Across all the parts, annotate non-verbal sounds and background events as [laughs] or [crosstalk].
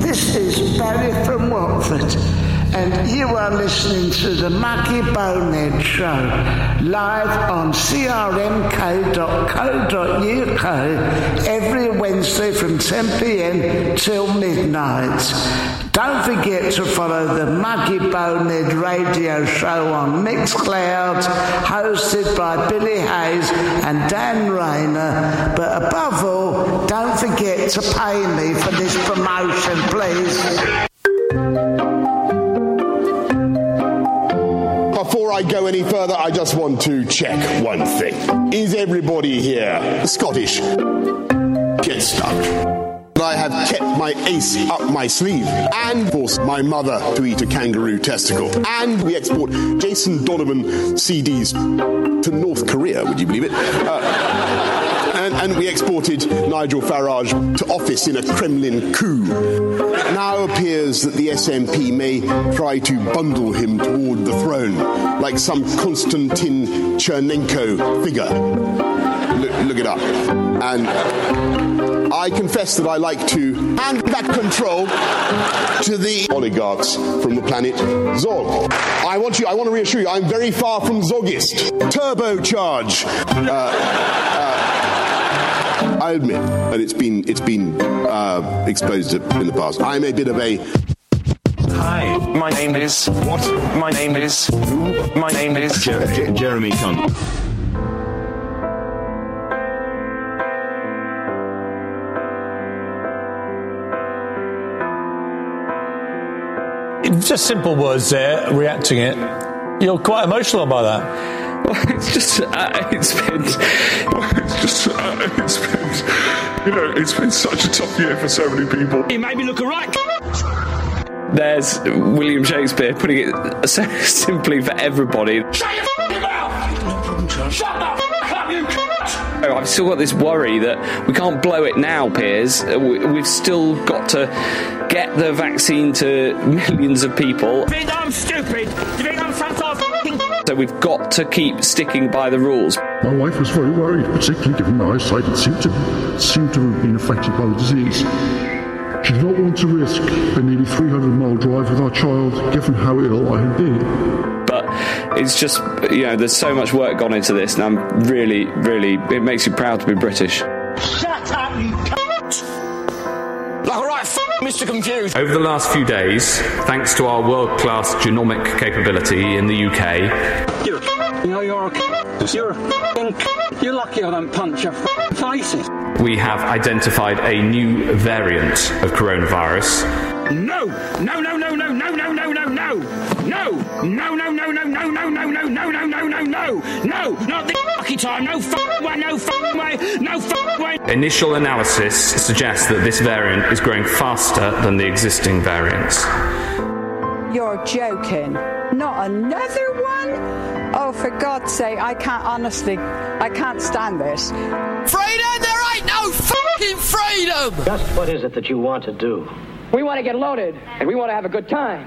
This is Barry from Watford, and you are listening to the Mucky Bonehead Show live on crmk.co.uk every Wednesday from 10 pm till midnight. Don't forget to follow the Muggey Bonehead radio show on Mixcloud, hosted by Billy Hayes and Dan Rayner. But above all, don't forget to pay me for this promotion, please. Before I go any further, I just want to check one thing. Is everybody here Scottish? Get stuck. I have kept my ace up my sleeve and forced my mother to eat a kangaroo testicle. And we export Jason Donovan CDs to North Korea, would you believe it? Uh, and, and we exported Nigel Farage to office in a Kremlin coup. Now appears that the SNP may try to bundle him toward the throne, like some Konstantin Chernenko figure. Look, look it up. And I confess that I like to hand that control to the oligarchs from the planet Zog. I want you, I want to reassure you, I'm very far from Zogist. Turbocharge. Uh, uh, I admit, and it's been it's been uh, exposed in the past. I'm a bit of a Hi, my name is what? My name is Who? my name is Jer- Jer- Jeremy Cunt. Just simple words there, reacting it. You're quite emotional by that. [laughs] Well, it's just, uh, it's been, well, it's just, uh, it's been, you know, it's been such a tough year for so many people. It made me look alright. There's William Shakespeare putting it so [laughs] simply for everybody. Shut your f***ing mouth! Shut the f*** up, you cunt! Oh, I've still got this worry that we can't blow it now, Piers. Uh, we- We've still got to get the vaccine to millions of people. You think I'm stupid? You think I'm some sort of f***ing So we've got to keep sticking by the rules. My wife was very worried, particularly given my eyesight had seemed to, seemed to have been affected by the disease. She did not want to risk a nearly 300 mile drive with our child, given how ill I had been. But it's just, you know, there's so much work gone into this, and I'm really, really, it makes you proud to be British. Shut up, you cunt! Like a right f***, Mr. Confused. Over the last few days, thanks to our world class genomic capability in the UK, You're a you know, you're a you're a f***ing You're lucky I don't punch your f***ing faces. we have identified a new variant of coronavirus. No, no, no, no, no, no! No! No, no, no, no, no, no, no! No! Not this fucking time! No f***ing way! No f***ing way! No f***ing way! Initial analysis suggests that this variant is growing faster than the existing variants. You're joking. Not another one? Oh, for God's sake, I can't honestly, I can't stand this. Freedom? There ain't no fucking freedom! Just what is it that you want to do? We want to get loaded and we want to have a good time.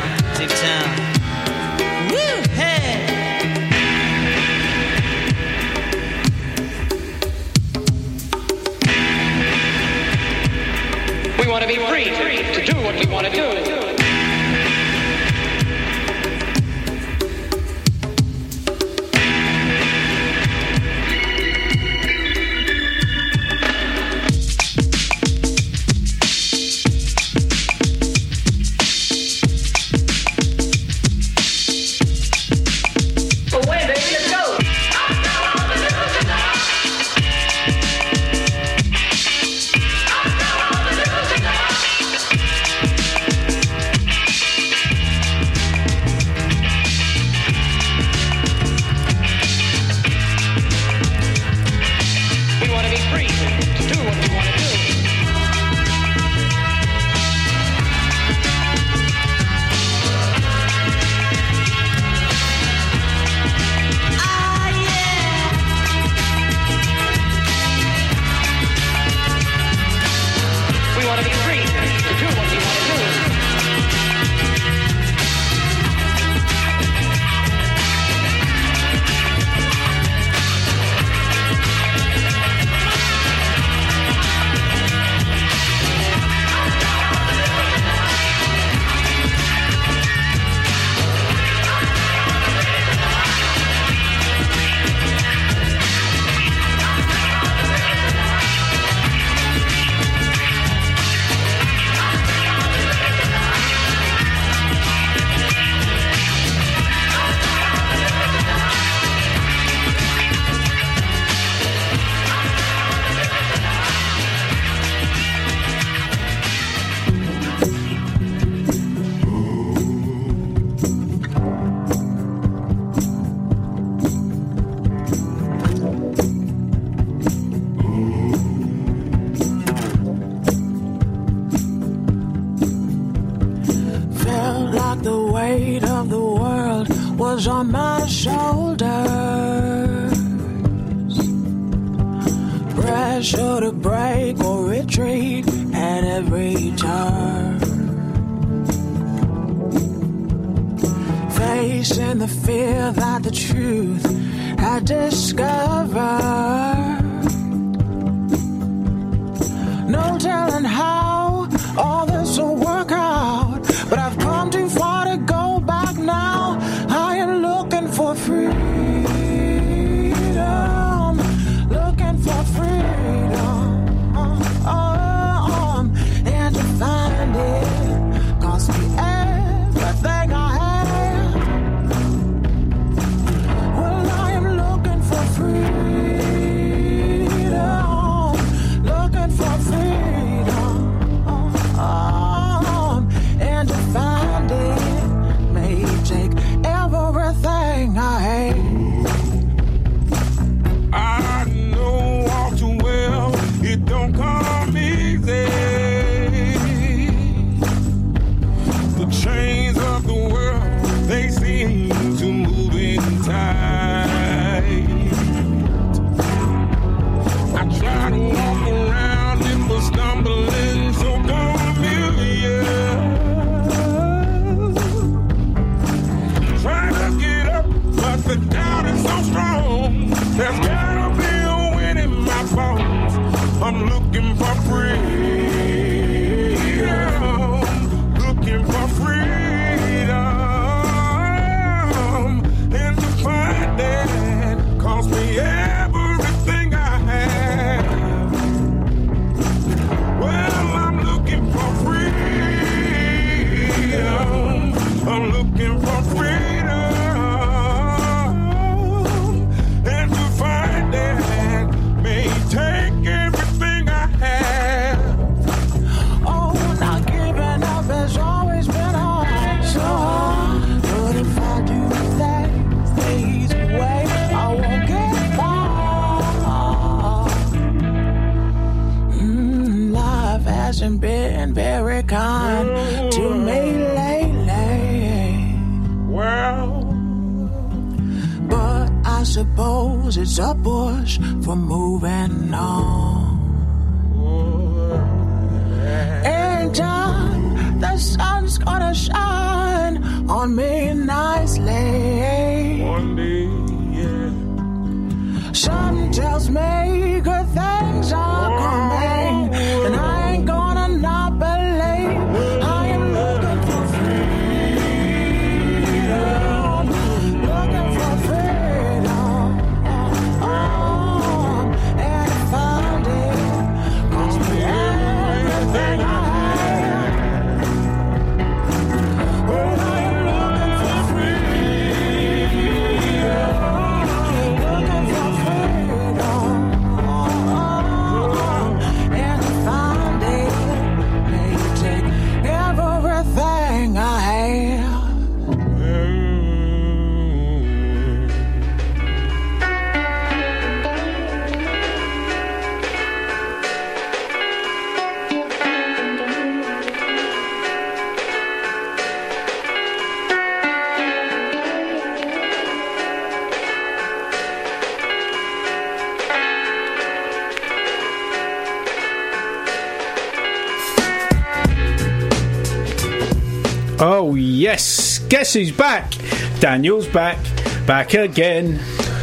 Guess who's back? Daniel's back. Back again.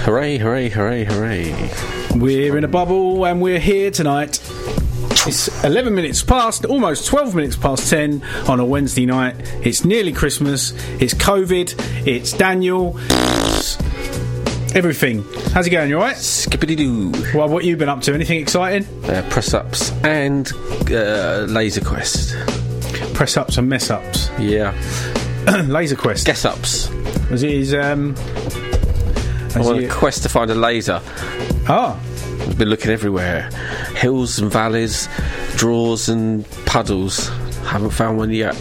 Hooray, hooray, hooray, hooray. We're in a bubble and we're here tonight. It's 11 minutes past, almost 12 minutes past 10 on a Wednesday night. It's nearly Christmas. It's COVID. It's Daniel. It's everything. How's it going? You alright? Skippity doo. Well, what you been up to? Anything exciting? Uh, press ups and uh, Laser Quest. Press ups and mess ups. Yeah. [clears throat] laser Quest. Guess ups. Was it his, um. I want a quest to find a laser. Ah. I've been looking everywhere hills and valleys, drawers and puddles. Haven't found one yet.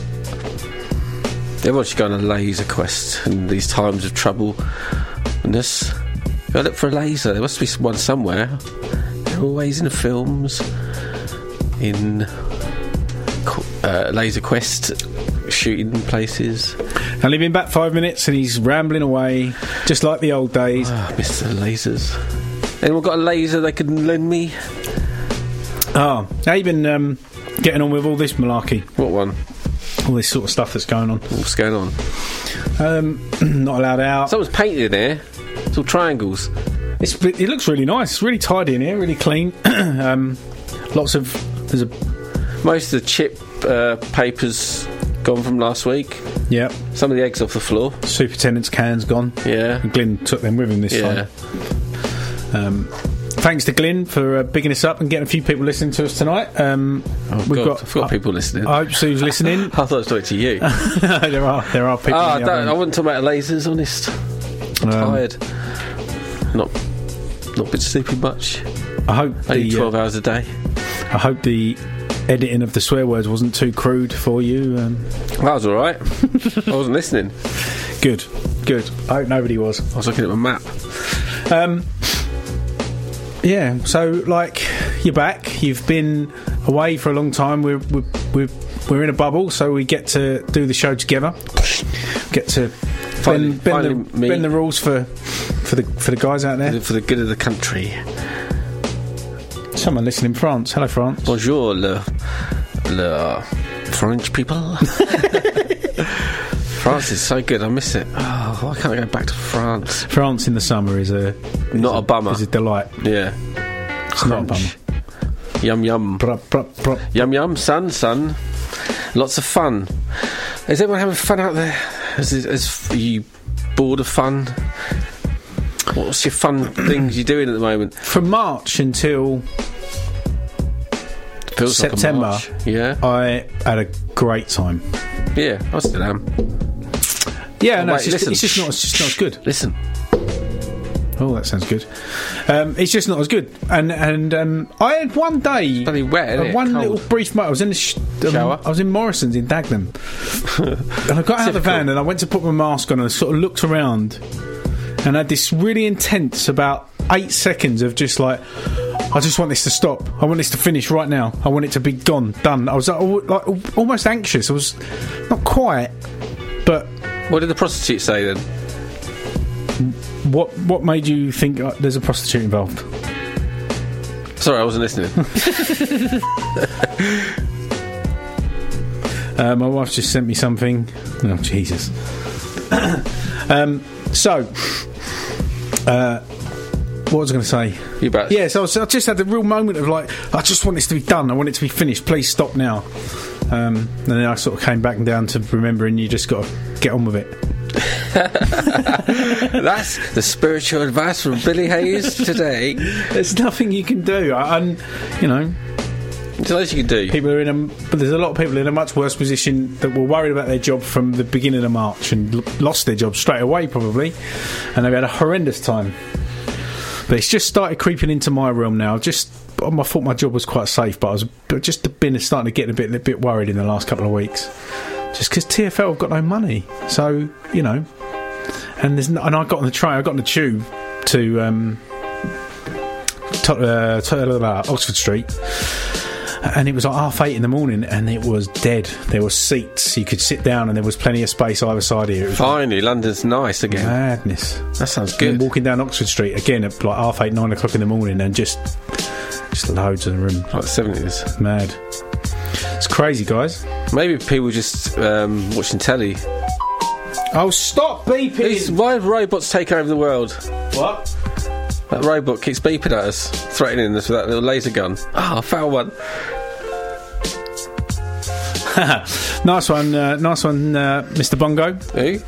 Everyone should go on a laser quest in these times of trouble. And this, go look for a laser. There must be one somewhere. They're always in the films, in uh, laser quest shooting places. Only been back five minutes and he's rambling away, just like the old days. Ah, Mr. Lasers. Anyone got a laser they can lend me? Oh, how you been um, getting on with all this malarkey? What one? All this sort of stuff that's going on. What's going on? Um, [clears throat] not allowed out. Someone's painted in there. It's all triangles. It's, it looks really nice. It's really tidy in here, really clean. [clears throat] um, lots of there's a Most of the chip uh, papers gone from last week. yeah. Some of the eggs off the floor. Superintendent's cans gone. Yeah. And Glyn took them with him this Yeah. time. Um, thanks to Glyn for uh, bigging us up and getting a few people listening to us tonight. Um, Oh, we've God, got I've got people listening. I hope Sue's listening. [laughs] I thought I was talking to you. [laughs] there are there are people. Oh, in I, don't, I wasn't talking about lasers, honest. I'm Um, tired. Not not been sleeping much. I hope Only the, uh, 12 hours a day. I hope the editing of the swear words wasn't too crude for you. Um, That was alright. I wasn't listening. good, good. I hope nobody was. I was looking at my map. Um, yeah, so like you're back. You've been away for a long time. We're we're we're, we're in a bubble, so we get to do the show together. Get to Finally- bend, bend, the, bend the rules for for the for the guys out there. For the good of the country. Someone listening in France. Hello, France. Bonjour, le, le French people. [laughs] France is so good. I miss it. Oh, why can't I go back to France? France in the summer is a Not a bummer. is a delight. Yeah. It's not a bummer. Yum yum. Brup, brup, brup. Yum yum, sun, sun. Lots of fun. Is everyone having fun out there? Is, is, is are you bored of fun? What's your fun things you're doing at the moment? From March until Feels like September, March. Yeah, I had a great time. yeah. I still am. Yeah, Oh, no, wait, it's, just, listen. it's just not. It's just not as good. Listen. Oh, that sounds good. Um, it's just not as good. And and um, I had one day, Bloody wet, uh, one Cold. little brief moment. I was in the sh- um, Shower? I was in Morrison's in Dagenham, [laughs] and I got out of the van and I went to put my mask on and I sort of looked around, and I had this really intense about eight seconds of just like. I just want this to stop. I want this to finish right now. I want it to be gone, done. I was like, like almost anxious. I was not quiet, but What did the prostitute say then? what what made you think uh, there's a prostitute involved? Sorry, I wasn't listening. [laughs] [laughs] Uh, my wife just sent me something. Oh Jesus. [coughs] um, so, uh, what was I going to say? You bet. Yes, I, was, I just had the real moment of like, I just want this to be done. I want it to be finished. Please stop now. Um, and then I sort of came back down to remembering you just got to get on with it. [laughs] That's the spiritual advice from Billy Hayes today. There's nothing you can do. And you know, There's nothing you can do. people are in a, but there's a lot of people in a much worse position that were worried about their job from the beginning of March and l- lost their job straight away probably, and they've had a horrendous time. But it's just started creeping into my realm now. Just I thought my job was quite safe, but I was just been starting to get a bit a bit worried in the last couple of weeks, just because TFL have got no money. So you know, and there's no, and I got on the train, I got on the tube to um, to, uh, to, uh, Oxford Street and it was like half eight in the morning, and it was dead. There were seats, you could sit down, and there was plenty of space either side of you. It was Finally, London's nice again. madness. That sounds And good. walking down Oxford Street again at like half eight, nine o'clock in the morning, and just just loads of room. Like the seventies. Mad. It's crazy, guys. Maybe people just um, watching telly. Oh, stop beeping! These, why have robots take over the world? What? That robot keeps beeping at us, threatening us with that little laser gun. Ah, I found one. [laughs] nice one, uh, nice one, uh, Mr. Bongo. Who?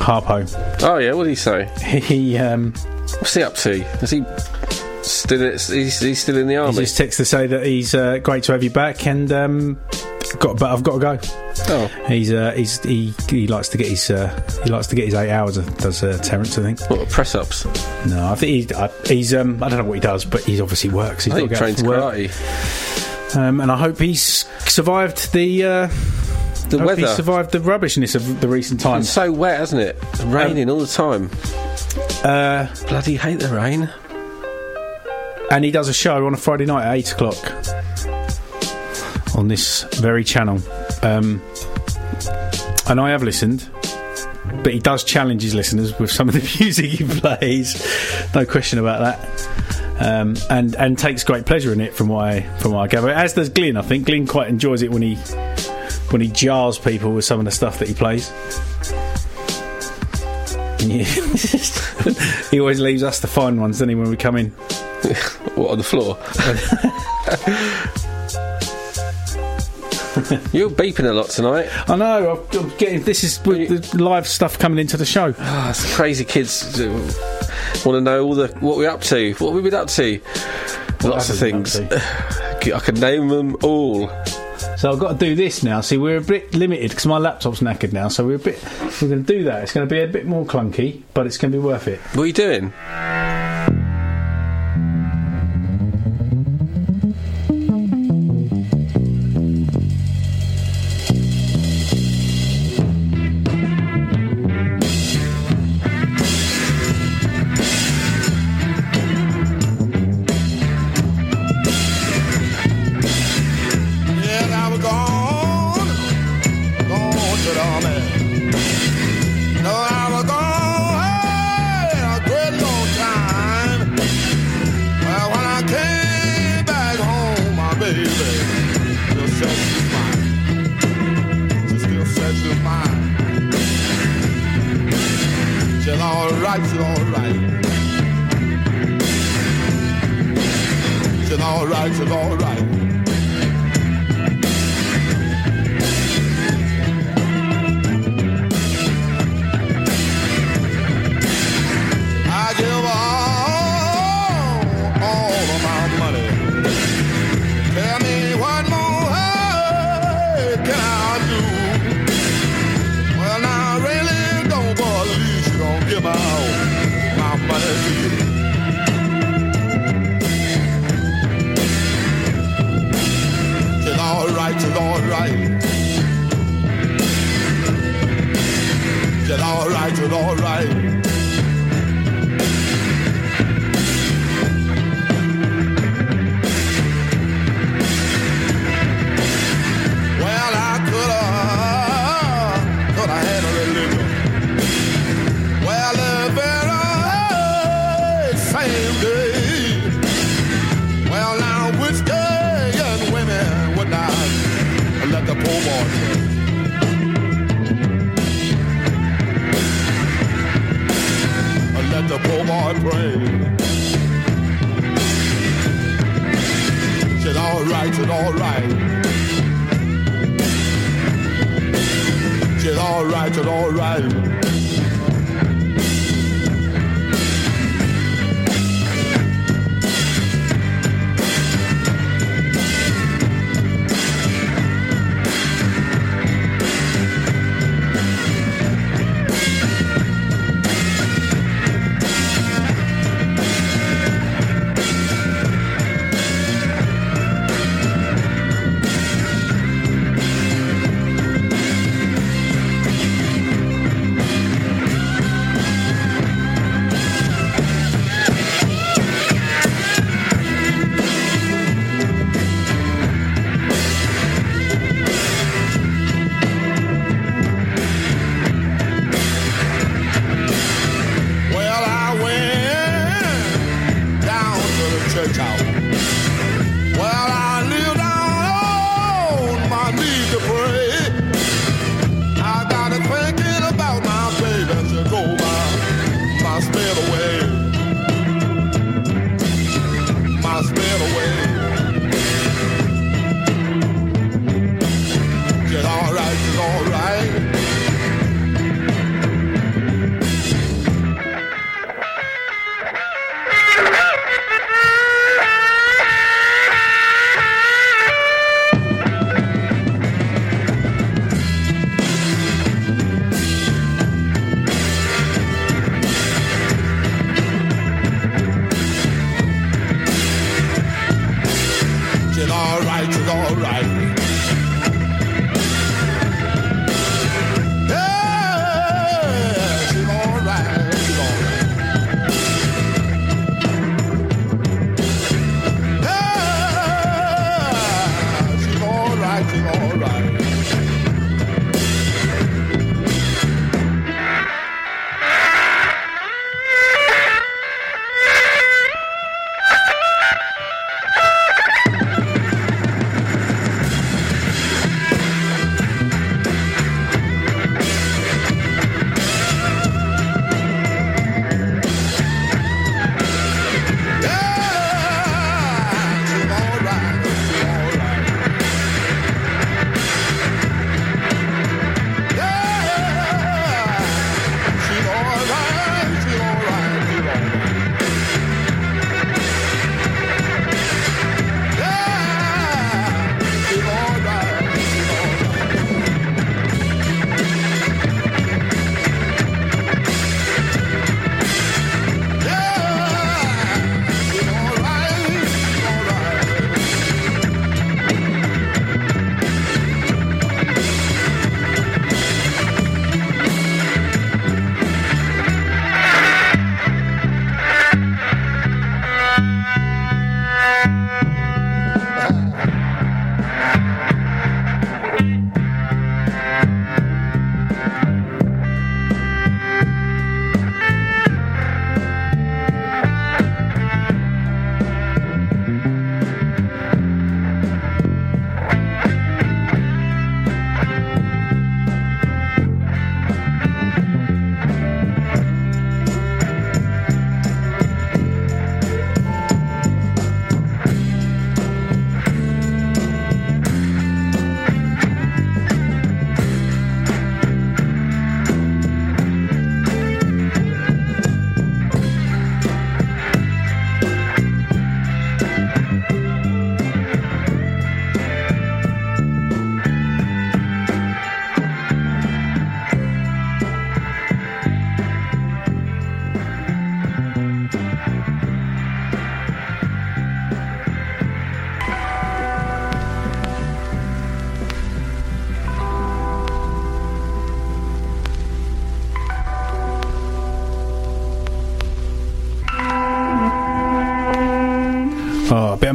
Harpo. Oh yeah, what did he say? He um, What's he up to? Is he still? He's, he's still in the army. he just texts to say that he's uh, great to have you back, and um, got but I've got to go. Oh, He's uh, he's he, he likes to get his uh, he likes to get his eight hours. Does uh, Terence? I think. what press ups? No, I think he, I, he's um, I don't know what he does, but he obviously works. He's I think got to he trains karate. Um, and I hope he's survived the uh, The hope he weather. survived the rubbishness of the recent It's times. so wet, hasn't it? It's raining all the time. Uh, Bloody hate the rain. and he does a show on a Friday night at eight o'clock on this very channel. Um, and I have listened, but he does challenge his listeners with some of the [laughs] music he plays. No question about that. Um, and and takes great pleasure in it, from what I from what I gather. As does Glyn. I think Glyn quite enjoys it when he when he jars people with some of the stuff that he plays. Yeah. [laughs] he always leaves us the fine ones, doesn't he, when we come in? What on the floor? [laughs] You're beeping a lot tonight. I know. I'm- I'm getting this is with the live stuff coming into the show. Ah, it's crazy kids want to know all the what we're up to. What have we been up to? Lots of have we been things. [sighs] I could name them all. So I've got to do this now. See, we're a bit limited because my laptop's knackered now. So we're a bit. We're going to do that. It's going to be a bit more clunky, but it's going to be worth it. What are you doing?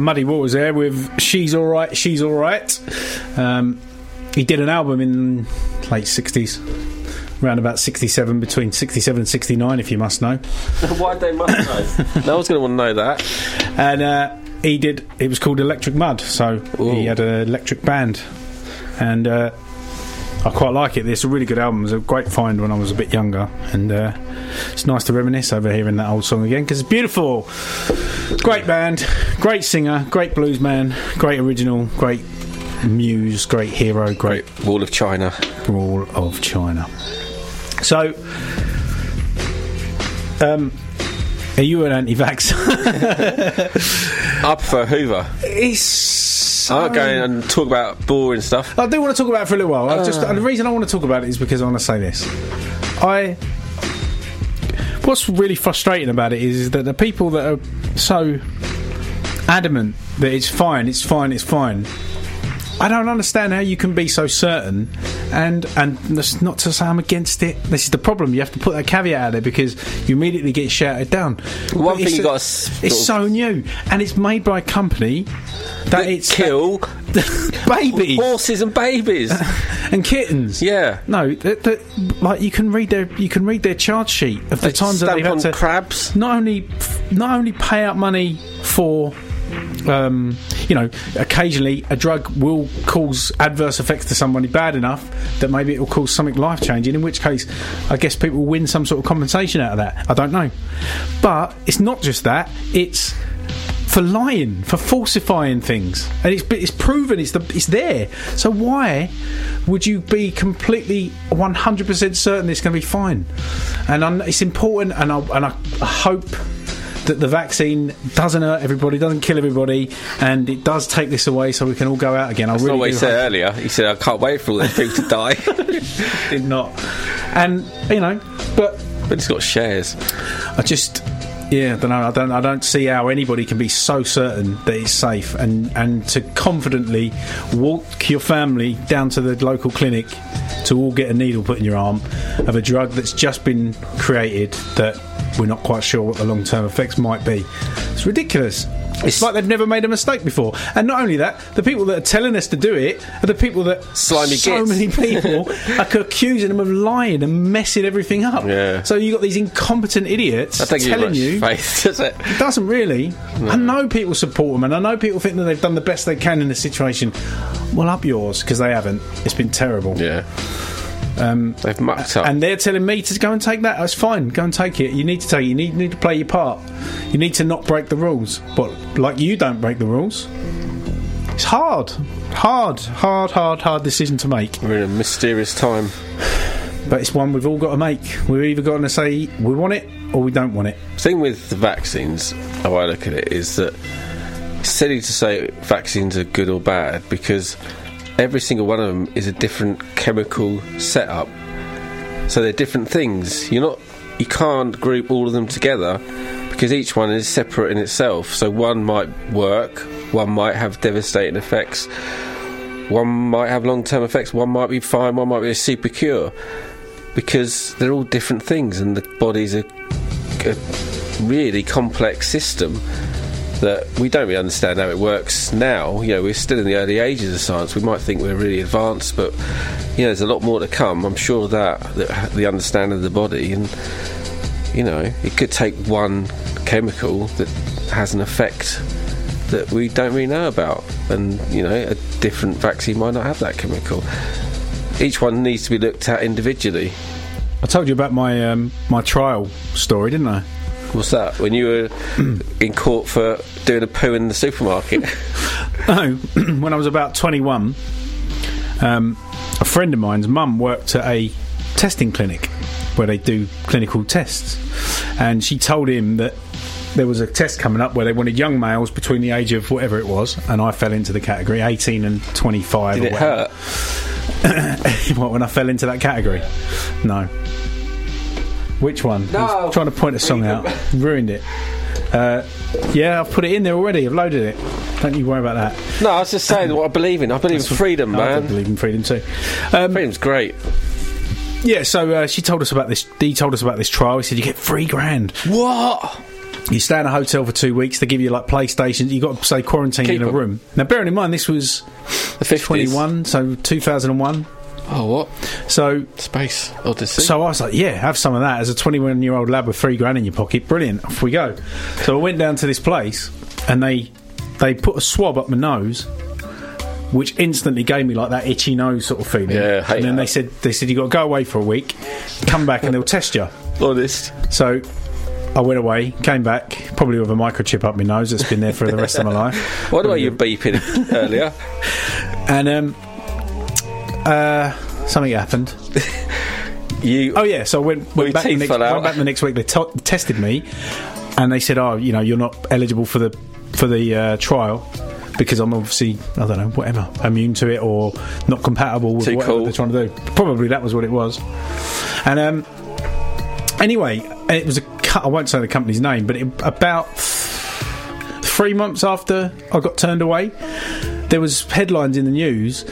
Muddy waters there with "She's All Right, She's All Right." Um, he did an album in late '60s, around about '67, between '67 and '69, if you must know. [laughs] Why they must know? no one's going to want to know that. And uh, he did. It was called Electric Mud. So he had an electric band, and uh, I quite like it. It's a really good album. It was a great find when I was a bit younger, and uh, it's nice to reminisce over hearing that old song again because it's beautiful. Great band, great singer, great blues man, great original, great muse, great hero, great Wall of China. Wall of China. So, um, are you an anti-vax? [laughs] I prefer Hoover. It's. I'm not going and talk about boring stuff. I do want to talk about it for a little while. I just Uh. the reason I want to talk about it is because I want to say this. I. What's really frustrating about it is that the people that are so adamant that it's fine, it's fine, it's fine. I don't understand how you can be so certain, and and that's not to say I'm against it. This is the problem. You have to put that caveat out there because you immediately get shouted down. One But thing you got to it's so new, and it's made by a company that it's uh, kill [laughs] babies, horses and babies [laughs] and kittens. Yeah, no, that, that, like you can read their you can read their charge sheet of the They times that they've had to crabs. Not only not only pay out money for. Um, you know, occasionally a drug will cause adverse effects to somebody bad enough that maybe it will cause something life changing. In which case, I guess people will win some sort of compensation out of that. I don't know, but it's not just that; it's for lying, for falsifying things, and it's it's proven it's the it's there. So why would you be completely one hundred percent certain it's going to be fine? And i it's important, and I and I hope that the vaccine doesn't hurt everybody, doesn't kill everybody, and it does take this away, so we can all go out again. I That's really not what he said hope- earlier. He said, I can't wait for all these people to [laughs] die. Did not. And, you know, but. But it's got shares. I just. Yeah, I don't know. I don't. I don't see how anybody can be so certain that it's safe, and and to confidently walk your family down to the local clinic to all get a needle put in your arm of a drug that's just been created that we're not quite sure what the long term effects might be. It's ridiculous. It's like they've never made a mistake before. And not only that, the people that are telling us to do it are the people that Slimy so gits. many people [laughs] are accusing them of lying and messing everything up. Yeah. So you've got these incompetent idiots That doesn't give telling you faith, [laughs] does it? it doesn't really. I know people support them, and I know people think that they've done the best they can in the situation. Well, up yours because they haven't. It's been terrible. Yeah. Um, They've mucked up. and they're telling me to go and take that. That's fine. Go and take it. You need to take it. You need, need to play your part. You need to not break the rules. But like you don't break the rules. It's hard, hard, hard, hard, hard decision to make. We're in a mysterious time. But it's one we've all got to make. We've either got to say we want it or we don't want it. thing with the vaccines, how I look at it, is that it's silly to say vaccines are good or bad because every single one of them is a different chemical setup. So they're different things. You're not, you can't group all of them together because each one is separate in itself. So one might work, one might have devastating effects, one might have long-term effects, one might be fine, one might be a super cure because they're all different things and the body's a a really complex system that we don't really understand how it works now. You know, we're still in the early ages of science. We might think we're really advanced, but you know, there's a lot more to come. I'm sure of that, that the understanding of the body, and you know, it could take one chemical that has an effect that we don't really know about, and you know, a different vaccine might not have that chemical. Each one needs to be looked at individually. I told you about my um, my trial story, didn't I? What's that? When you were in court for doing a poo in the supermarket? [laughs] No, [clears throat] when I was about 21, um, a friend of mine's mum worked at a testing clinic where they do clinical tests, and she told him that there was a test coming up where they wanted young males between the age of whatever it was, and I fell into the category 18 and 25. Did or it whatever. hurt? [laughs] what when I fell into that category? No. Which one? No. I trying to point a song out. [laughs] Ruined it. Uh, yeah, I've put it in there already. I've loaded it. Don't you worry about that. No, I was just saying what I believe in. I believe in freedom, I man. do believe in freedom too. Um, Freedom's great. Yeah, so uh, she told us about this. He told us about this trial. He said you get three grand. What? You stay in a hotel for two weeks. They give you like PlayStation. You got to say quarantine Keep in a room. Now, bearing in mind this was The 50s. 21, so 2001. Oh, what? So Space Odyssey. So I was like, yeah, have some of that as a 21 year old lad with three grand in your pocket. Brilliant. Off we go. So I went down to this place and they they put a swab up my nose which instantly gave me like that itchy nose sort of feeling. Yeah, hate and then that. they said they said you got to go away for a week, come back and they'll test you. Honest. So I went away, came back, probably with a microchip up my nose that's been there for the rest of my life. [laughs] Why do you beeping [laughs] earlier? And um, uh, something happened. [laughs] you? Oh yeah. So I went, went back. The next, went back the next week. They to tested me, and they said, "Oh, you know, you're not eligible for the for the uh, trial." Because I'm obviously, I don't know, whatever, immune to it or not compatible with Too whatever cool. they're trying to do. Probably that was what it was. And um, anyway, it was a. co- I won't say the company's name, but it, about three months after I got turned away, there was headlines in the news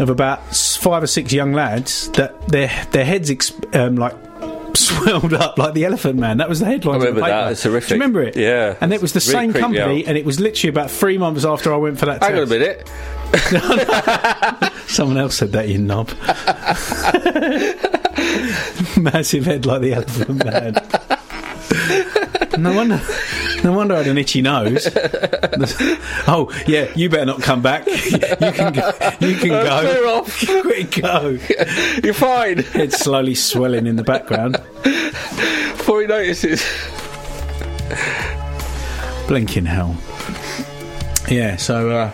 of about five or six young lads that their their heads ex- um, like [laughs] swelled up like the Elephant Man. That was the headline. I remember that. It's horrific. Do you remember it? Yeah. And it was the Really same company, and it was literally about three months after I went for that. Hang on a test. minute. [laughs] Someone else said that, you knob. [laughs] Massive head like the Elephant Man. No wonder. No wonder I had an itchy nose. [laughs] oh yeah, you better not come back. [laughs] You can go. You can Uh, go. clear off. [laughs] Quick go. You're fine. It's slowly swelling in the background. Before he notices. Blinking hell. Yeah. So uh,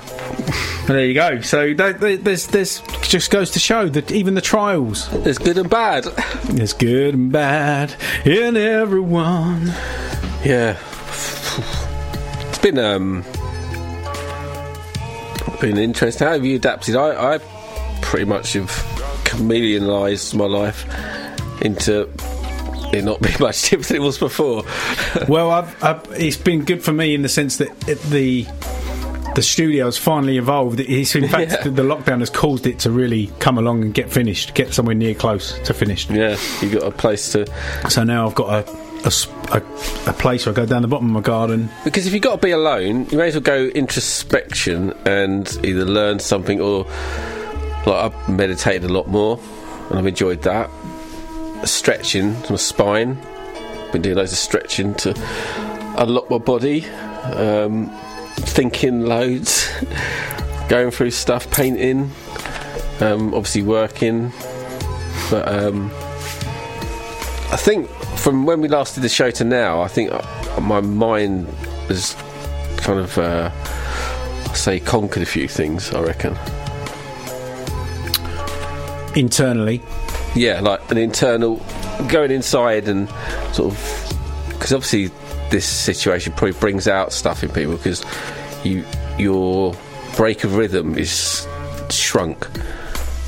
there you go. So there's there's just goes to show that even the trials there's good and bad. There's good and bad in everyone. Yeah. It's been um been interesting. How have you adapted? I, I pretty much have chameleonized my life into it not being much different than it was before. [laughs] well, I've, I've, it's been good for me in the sense that it, the the has finally evolved. It's in fact Yeah. the lockdown has caused it to really come along and get finished, get somewhere near close to finished. Yeah, you got a place to. So now I've got a a, a- a place where I go down the bottom of my garden. Because if you've got to be alone, you may as well go introspection and either learn something or. Like, I've meditated a lot more and I've enjoyed that. Stretching my spine. Been doing loads of stretching to unlock my body. Um, thinking loads. [laughs] going through stuff, painting. Um, obviously working. But um, I think from when we last did the show to now, I think uh, my mind has kind of, uh, say, conquered a few things. I reckon. Internally, Yeah, like an internal going inside and sort of because obviously this situation probably brings out stuff in people because you your break of rhythm is shrunk.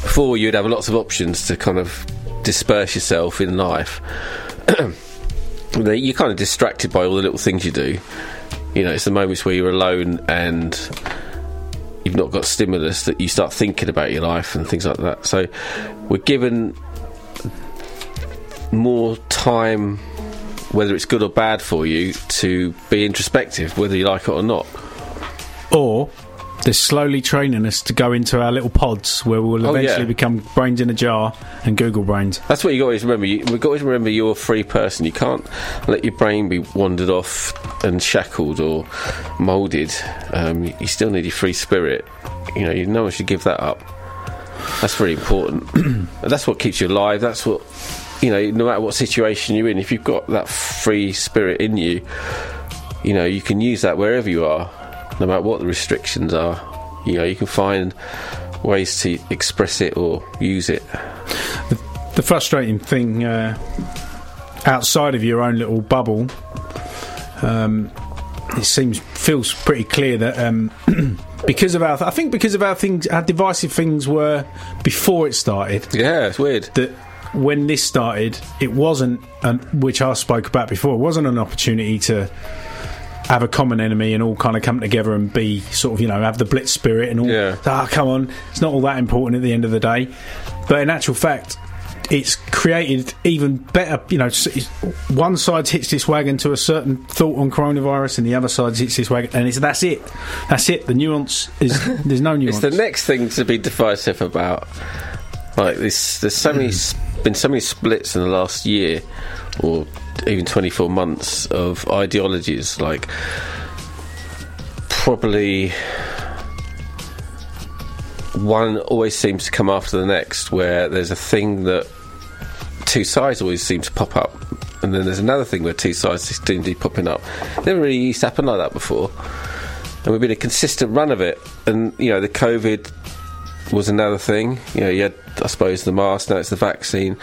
Before you'd have lots of options to kind of disperse yourself in life. [coughs] You're kind of distracted by all the little things you do. You know, it's the moments where you're alone and you've not got stimulus that you start thinking about your life and things like that. So we're given more time, whether it's good or bad for you, to be introspective, whether you like it or not. or they're slowly training us to go into our little pods where we'll Oh, eventually yeah. become brains in a jar and Google brains. That's what you always remember. You, we've got to remember you're a free person. You can't let your brain be wandered off and shackled or moulded. Um, you, you still need your free spirit. You know, you, no one should give that up. That's very important. [clears throat] That's what keeps you alive. That's what, you know, no matter what situation you're in, if you've got that free spirit in you, you know, you can use that wherever you are, no matter what the restrictions are. You know, you can find ways to express it or use it. The frustrating thing uh, outside of your own little bubble, um, it seems feels pretty clear that um, [clears throat] because of our, I think because of our things, how divisive things were before it started. Yeah, it's weird that when this started, it wasn't, an, which I spoke about before, it wasn't an opportunity to have a common enemy and all kind of come together and be sort of you know have the blitz spirit and all. Yeah. Ah, come on, it's not all that important at the end of the day. But in actual fact, it's created even better. You know, one side hits this wagon to a certain thought on coronavirus, and the other side hits this wagon, and it's that's it. That's it. The nuance is [laughs] there's no nuance. It's the next thing to be divisive about. Like this, there's so many s- been so many splits in the last year, or even 24 months of ideologies. Like probably one always seems to come after the next, where there's a thing that two sides always seem to pop up, and then there's another thing where two sides seem to be popping up. Never really used to happen like that before, and we've been a consistent run of it. And you know, the COVID was another thing. You know, you had, I suppose, the mask. Now it's the vaccine,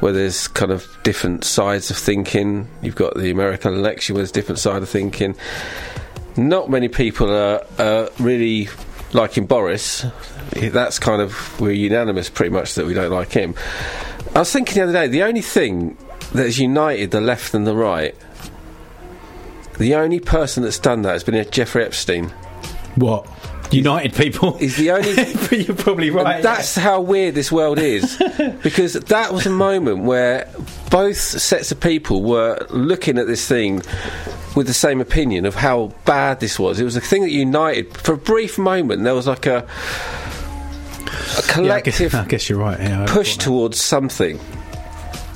where there's kind of different sides of thinking. You've got the American election, where there's different side of thinking. Not many people are, are really liking Boris. That's kind of we're unanimous, pretty much, that we don't like him. I was thinking the other day, the only thing that has united the left and the right, the only person that's done that has been Jeffrey Epstein. What? United people. is the only. [laughs] You're probably right. And that's how weird this world is. [laughs] because that was a moment where both sets of people were looking at this thing with the same opinion of how bad this was. It was a thing that united. For a brief moment, there was like a. A Yeah, I guess, collective I guess you're right. Yeah, push towards something.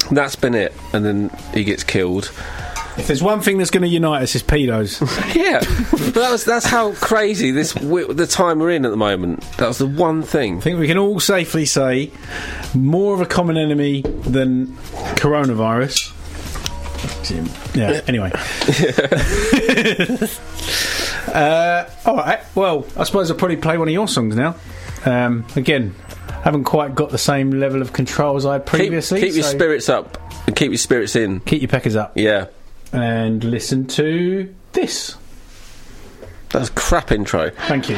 And That's been it, and then he gets killed. If there's one thing that's going to unite us, it's pedos. [laughs] Yeah, but that was that's how crazy this wi- the time we're in at the moment. That was the one thing. I think we can all safely say more of a common enemy than coronavirus. Yeah. Anyway. [laughs] [laughs] uh, all right. Well, I suppose I'll probably play one of your songs now. Um, again, haven't quite got the same level of control as I had previously. keep your so spirits up and keep your spirits in. Keep your peckers up. Yeah, And listen to this. that's crap intro. Thank you.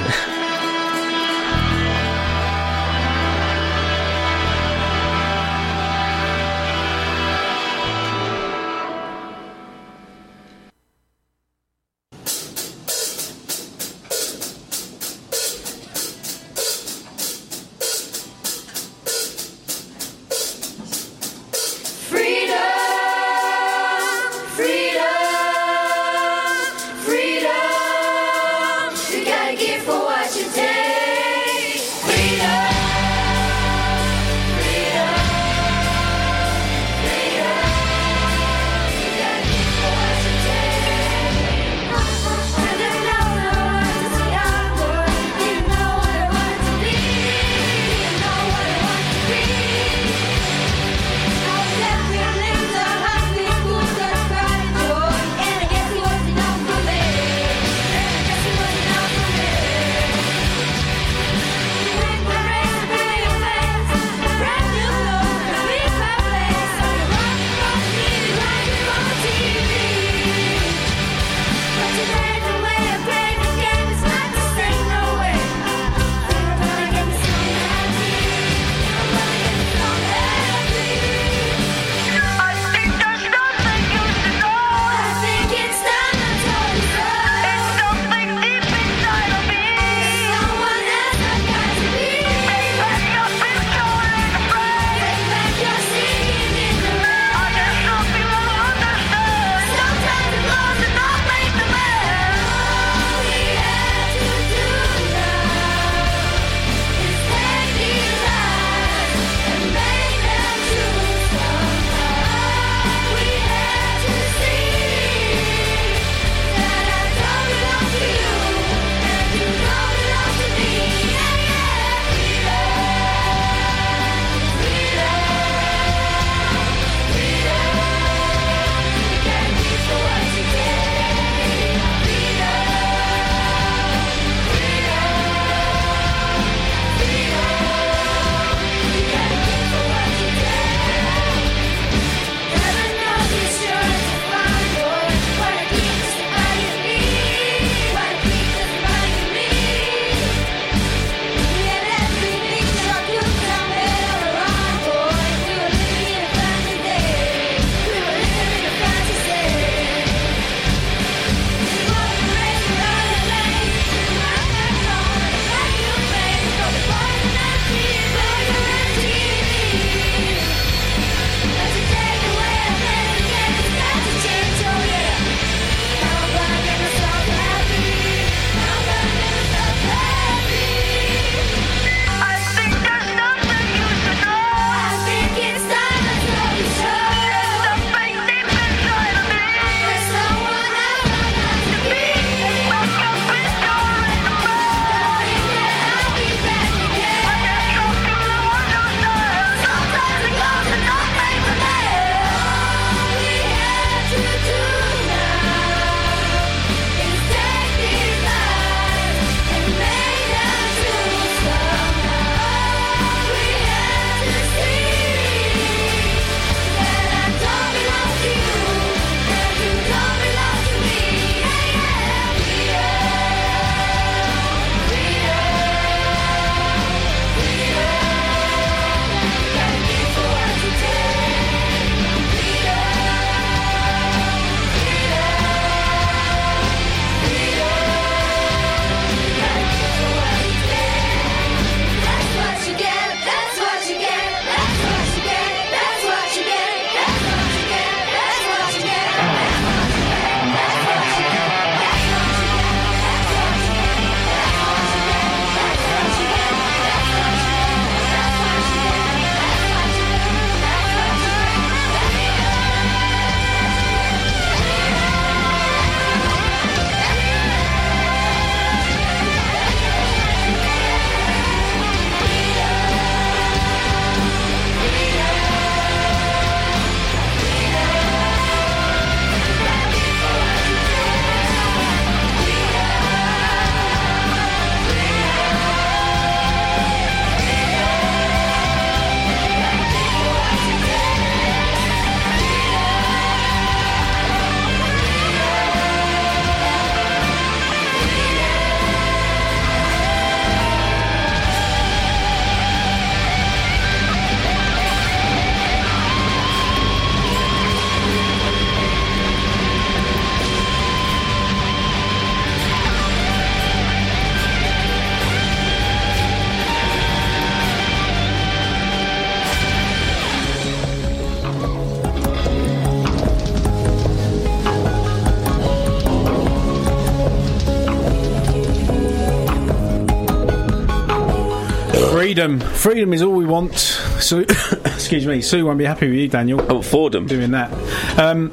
Freedom. Freedom is all we want. So, [coughs] excuse me. Sue won't be happy with you, Daniel. Oh, Fordham. Doing that. Um,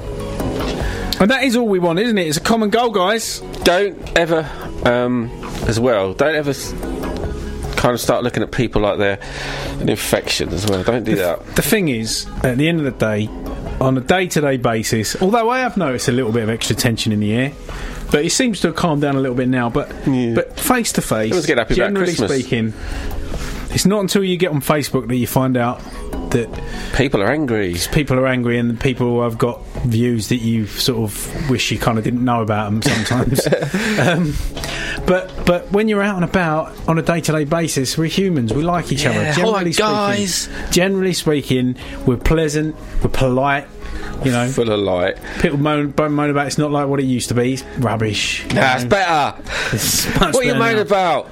and that is all we want, isn't it? It's a common goal, guys. Don't ever, um, as well, don't ever s- kind of start looking at people like they're an infection as well. Don't do that. The thing is, at the end of the day, on a day to day basis, although I have noticed a little bit of extra tension in the air, but it seems to have calmed down a little bit now. But yeah. but face to face, Everyone's getting happy about generally speaking, it's not until you get on Facebook that you find out that people are angry. People are angry, and people who have got views that you sort of wish you kind of didn't know about them sometimes. [laughs] um, but but when you're out and about on a day to day basis, we're humans. We like each Yeah, other. Generally speaking, guys. generally speaking, we're pleasant, we're polite. You know, full of light. People moan, moan moan about it's not like what it used to be. It's rubbish. Nah, it's better. It's much what are you now. about?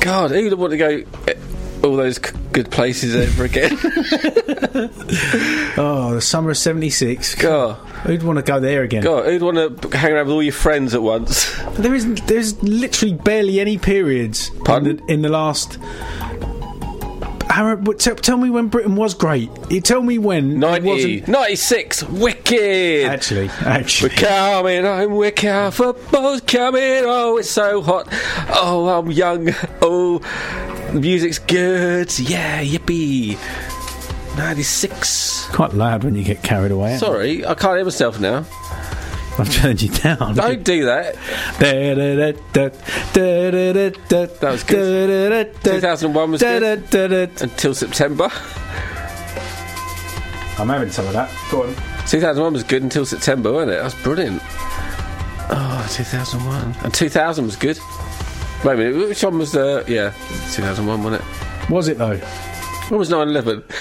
God, who'd want to go all those c- good places ever again? [laughs] [laughs] Oh, the summer of '76. God, who'd want to go there again? God, who'd want to hang around with all your friends at once? There isn't. There's literally barely any periods in the, in the last. Aaron, tell, tell me when Britain was great. You tell me when. it 90, wasn't- 96, wicked. Actually, actually. We're coming home, we're coming, football's coming, oh, it's so hot. Oh, I'm young, oh, the music's good, yeah, yippee. 96. Quite loud when you get carried away. Sorry, I can't hear myself now. I've turned you down. Don't do that. That was good. 2001 was good. Until September. I'm having some of that. Go on. 2001 was good until September, wasn't it? That was brilliant. Oh, 2001. And 2000 was good. Wait a minute, which one was the. Yeah, 2001, wasn't it? Was it though? When was 9 11? [laughs]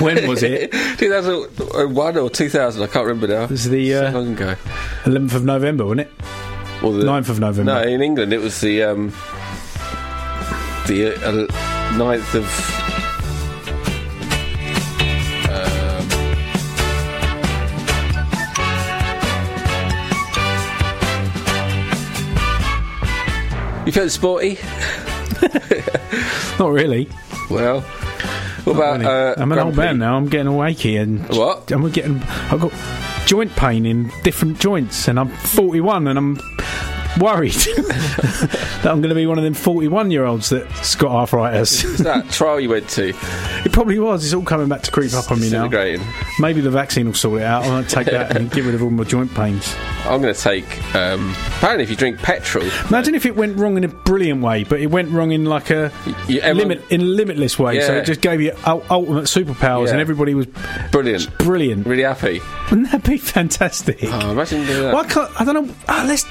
When was it? [laughs] 2001 or 2000, I can't remember now. It was the uh, long ago. 11th of November, wasn't it? Or the 9th of November. No, in England it was the um, the uh, 9th of. You feeling sporty? Not really. Well, what about? Really. Uh, I'm an old man now. I'm getting all achy and What? I'm getting. I've got joint pain in different joints, and I'm 41, and I'm worried [laughs] that I'm going to be one of them 41 year olds that's got arthritis. Is that trial you went to? [laughs] it probably was. It's all coming back to creep up on me now. Maybe the vaccine will sort it out. I might take that and get rid of all my joint pains. I'm going to take. Um, apparently, if you drink petrol, Imagine if it went wrong in a brilliant way, but it went wrong in like a you- everyone- limit in a limitless way. So it just gave you ultimate superpowers, Yeah. and everybody was brilliant, brilliant. really happy. Wouldn't that be fantastic? Oh, imagine doing that. Why can't I don't know? Ah, let's.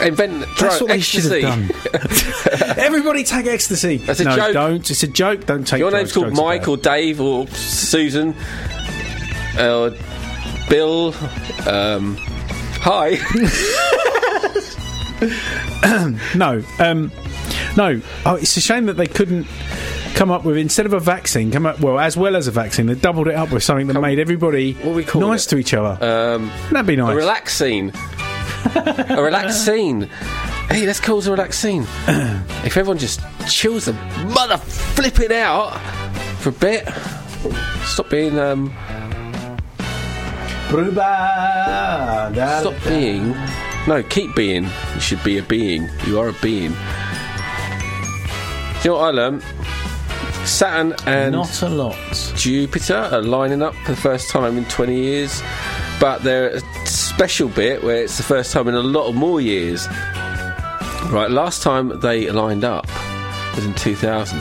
Invent That's what they should have done. [laughs] Everybody take ecstasy. That's a no, joke. don't. It's a joke. Don't take. Your name's called or Dave or Susan or Bill. Um, hi. [coughs] no, um, no. Oh, it's a shame that they couldn't come up with instead of a vaccine, come up well as well as a vaccine. They doubled it up with something that made everybody nice to each other. Um, That'd be nice. A relax scene. a relax scene. [laughs] Hey, let's call it a relax scene. [clears throat] if everyone just chills the mother flipping out for a bit, stop being um, stop being. No, keep being. You should be a being. You are a being. Do you know what I learned? Saturn and Not a lot. Jupiter are lining up for the first time in 20 years, but there's a special bit where it's the first time in a lot of more years. Right, last time they lined up was in 2000,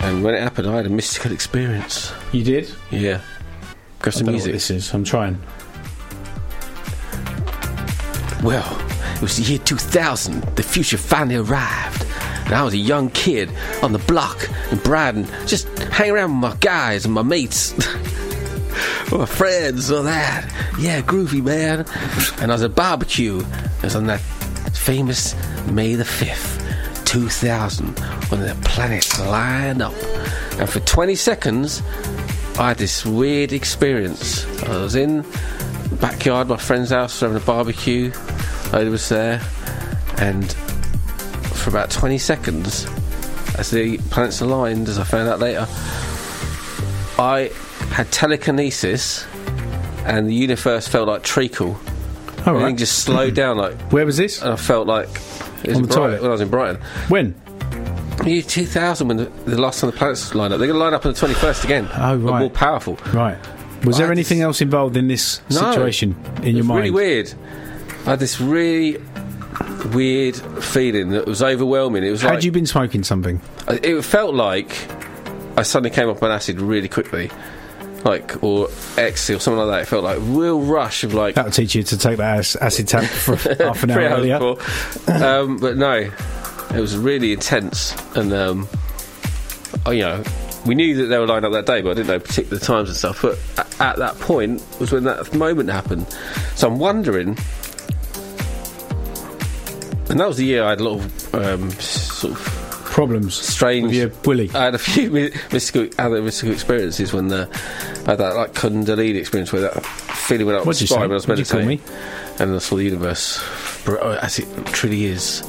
and when it happened, I had a mystical experience. You did? Yeah. Go I some don't know what music. this is. I'm trying. Well, it was the year 2000. The future finally arrived. And I was a young kid on the block in Brighton, just hanging around with my guys and my mates. [laughs] my friends, all that. Yeah, groovy, man. And I was at a barbecue. It was on that famous May the 5th, 2000, when the planets lined up. And for 20 seconds, I had this weird experience. I was in the backyard, my friend's house, having a barbecue. Oda was there, and for about 20 seconds, as the planets aligned, as I found out later, I had telekinesis, and the universe felt like treacle. [laughs] All Everything right. just slowed down. Like Where was this? and I felt like it was On in the Brighton- toilet? when I was in Brighton. When? Year 2000, when the, the last time the planets lined up, they're going to line up on the 21st again. Oh, right. more powerful. Right. Was I there anything else involved in this No. situation in it your was mind? really weird. I had this really weird feeling that was overwhelming. It was Had like you been smoking something? it felt like I suddenly came up on acid really quickly, like or ecstasy or something like that. It felt like a real rush of like That'll teach you to take that acid tab for [laughs] half an hour earlier. um, but no, it was really intense, and um, oh, you know, we knew that they were lined up that day, but I didn't know particular times and stuff. But a- at that point was when that moment happened. So I'm wondering. And that was the year I had a lot of um, sort of Problems. strange. With your willy. I had a few mystical, other mystical experiences when uh, I had that like Kundalini experience where that feeling went up my spine when I was What'd you call meditating, and I saw the universe as it truly is.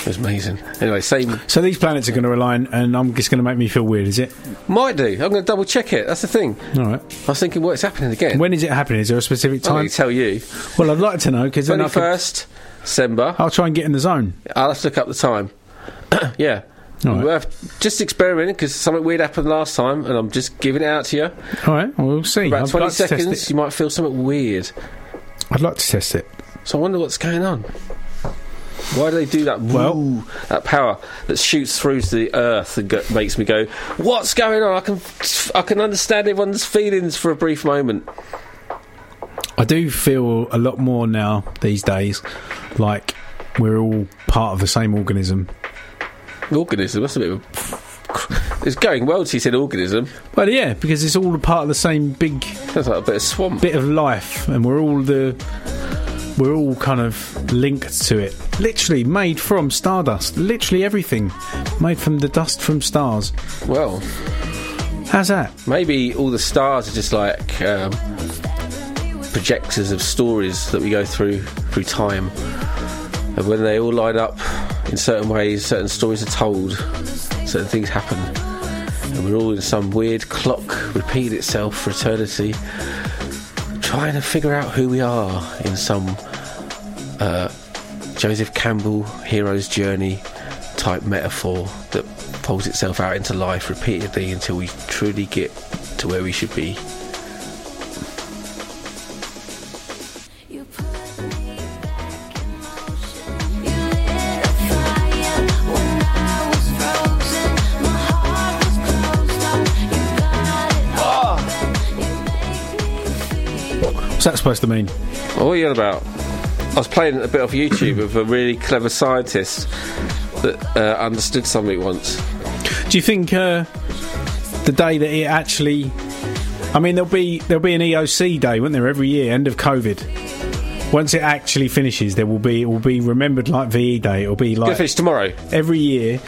It was amazing. Anyway, same So these planets are going to align, and I'm just going to make me feel weird, is it? might do. I'm going to double check it. That's the thing. All right. I was thinking, what's happening again? When is it happening? Is there a specific time? to tell you. Well, I'd like to know because then I Twenty can, first December. I'll try and get in the zone. I'll have to look up the time. [coughs] yeah. All right. Have- just experimenting because something weird happened last time, and I'm just giving it out to you. All right, well, we'll see. About I'd 20 like seconds, you might feel something weird. I'd like to test it. So I wonder what's going on. Why do they do that? Well- Woo, that power that shoots through to the earth and go, makes me go, "What's going on?" I can, I can understand everyone's feelings for a brief moment. I do feel a lot more now these days like we're all part of the same organism. Organism. That's a bit. Of a, [laughs] it's going well. She said organism. Well, yeah, because it's all a part of the same big Sounds like a bit of swamp. bit of life, and we're all the we're all kind of linked to it. Literally made from stardust. Literally everything made from the dust from stars. Well, How's that? maybe all the stars are just like um, projectors of stories that we go through through time. And when they all line up in certain ways, certain stories are told, certain things happen. And we're all in some weird clock repeat itself for eternity, trying to figure out who we are in some uh, Joseph Campbell hero's journey type metaphor that folds itself out into life repeatedly until we truly get to where we should be. What's that supposed to mean? What are you on about? I was playing a bit of YouTube of a really clever scientist that uh, understood something once. Do you think uh, the day that it actually? I mean, there'll be there'll be an EOC day, won't there, every year, end of COVID. Once it actually finishes, there will be it will be remembered like VE Day. It'll be like finish tomorrow. every year.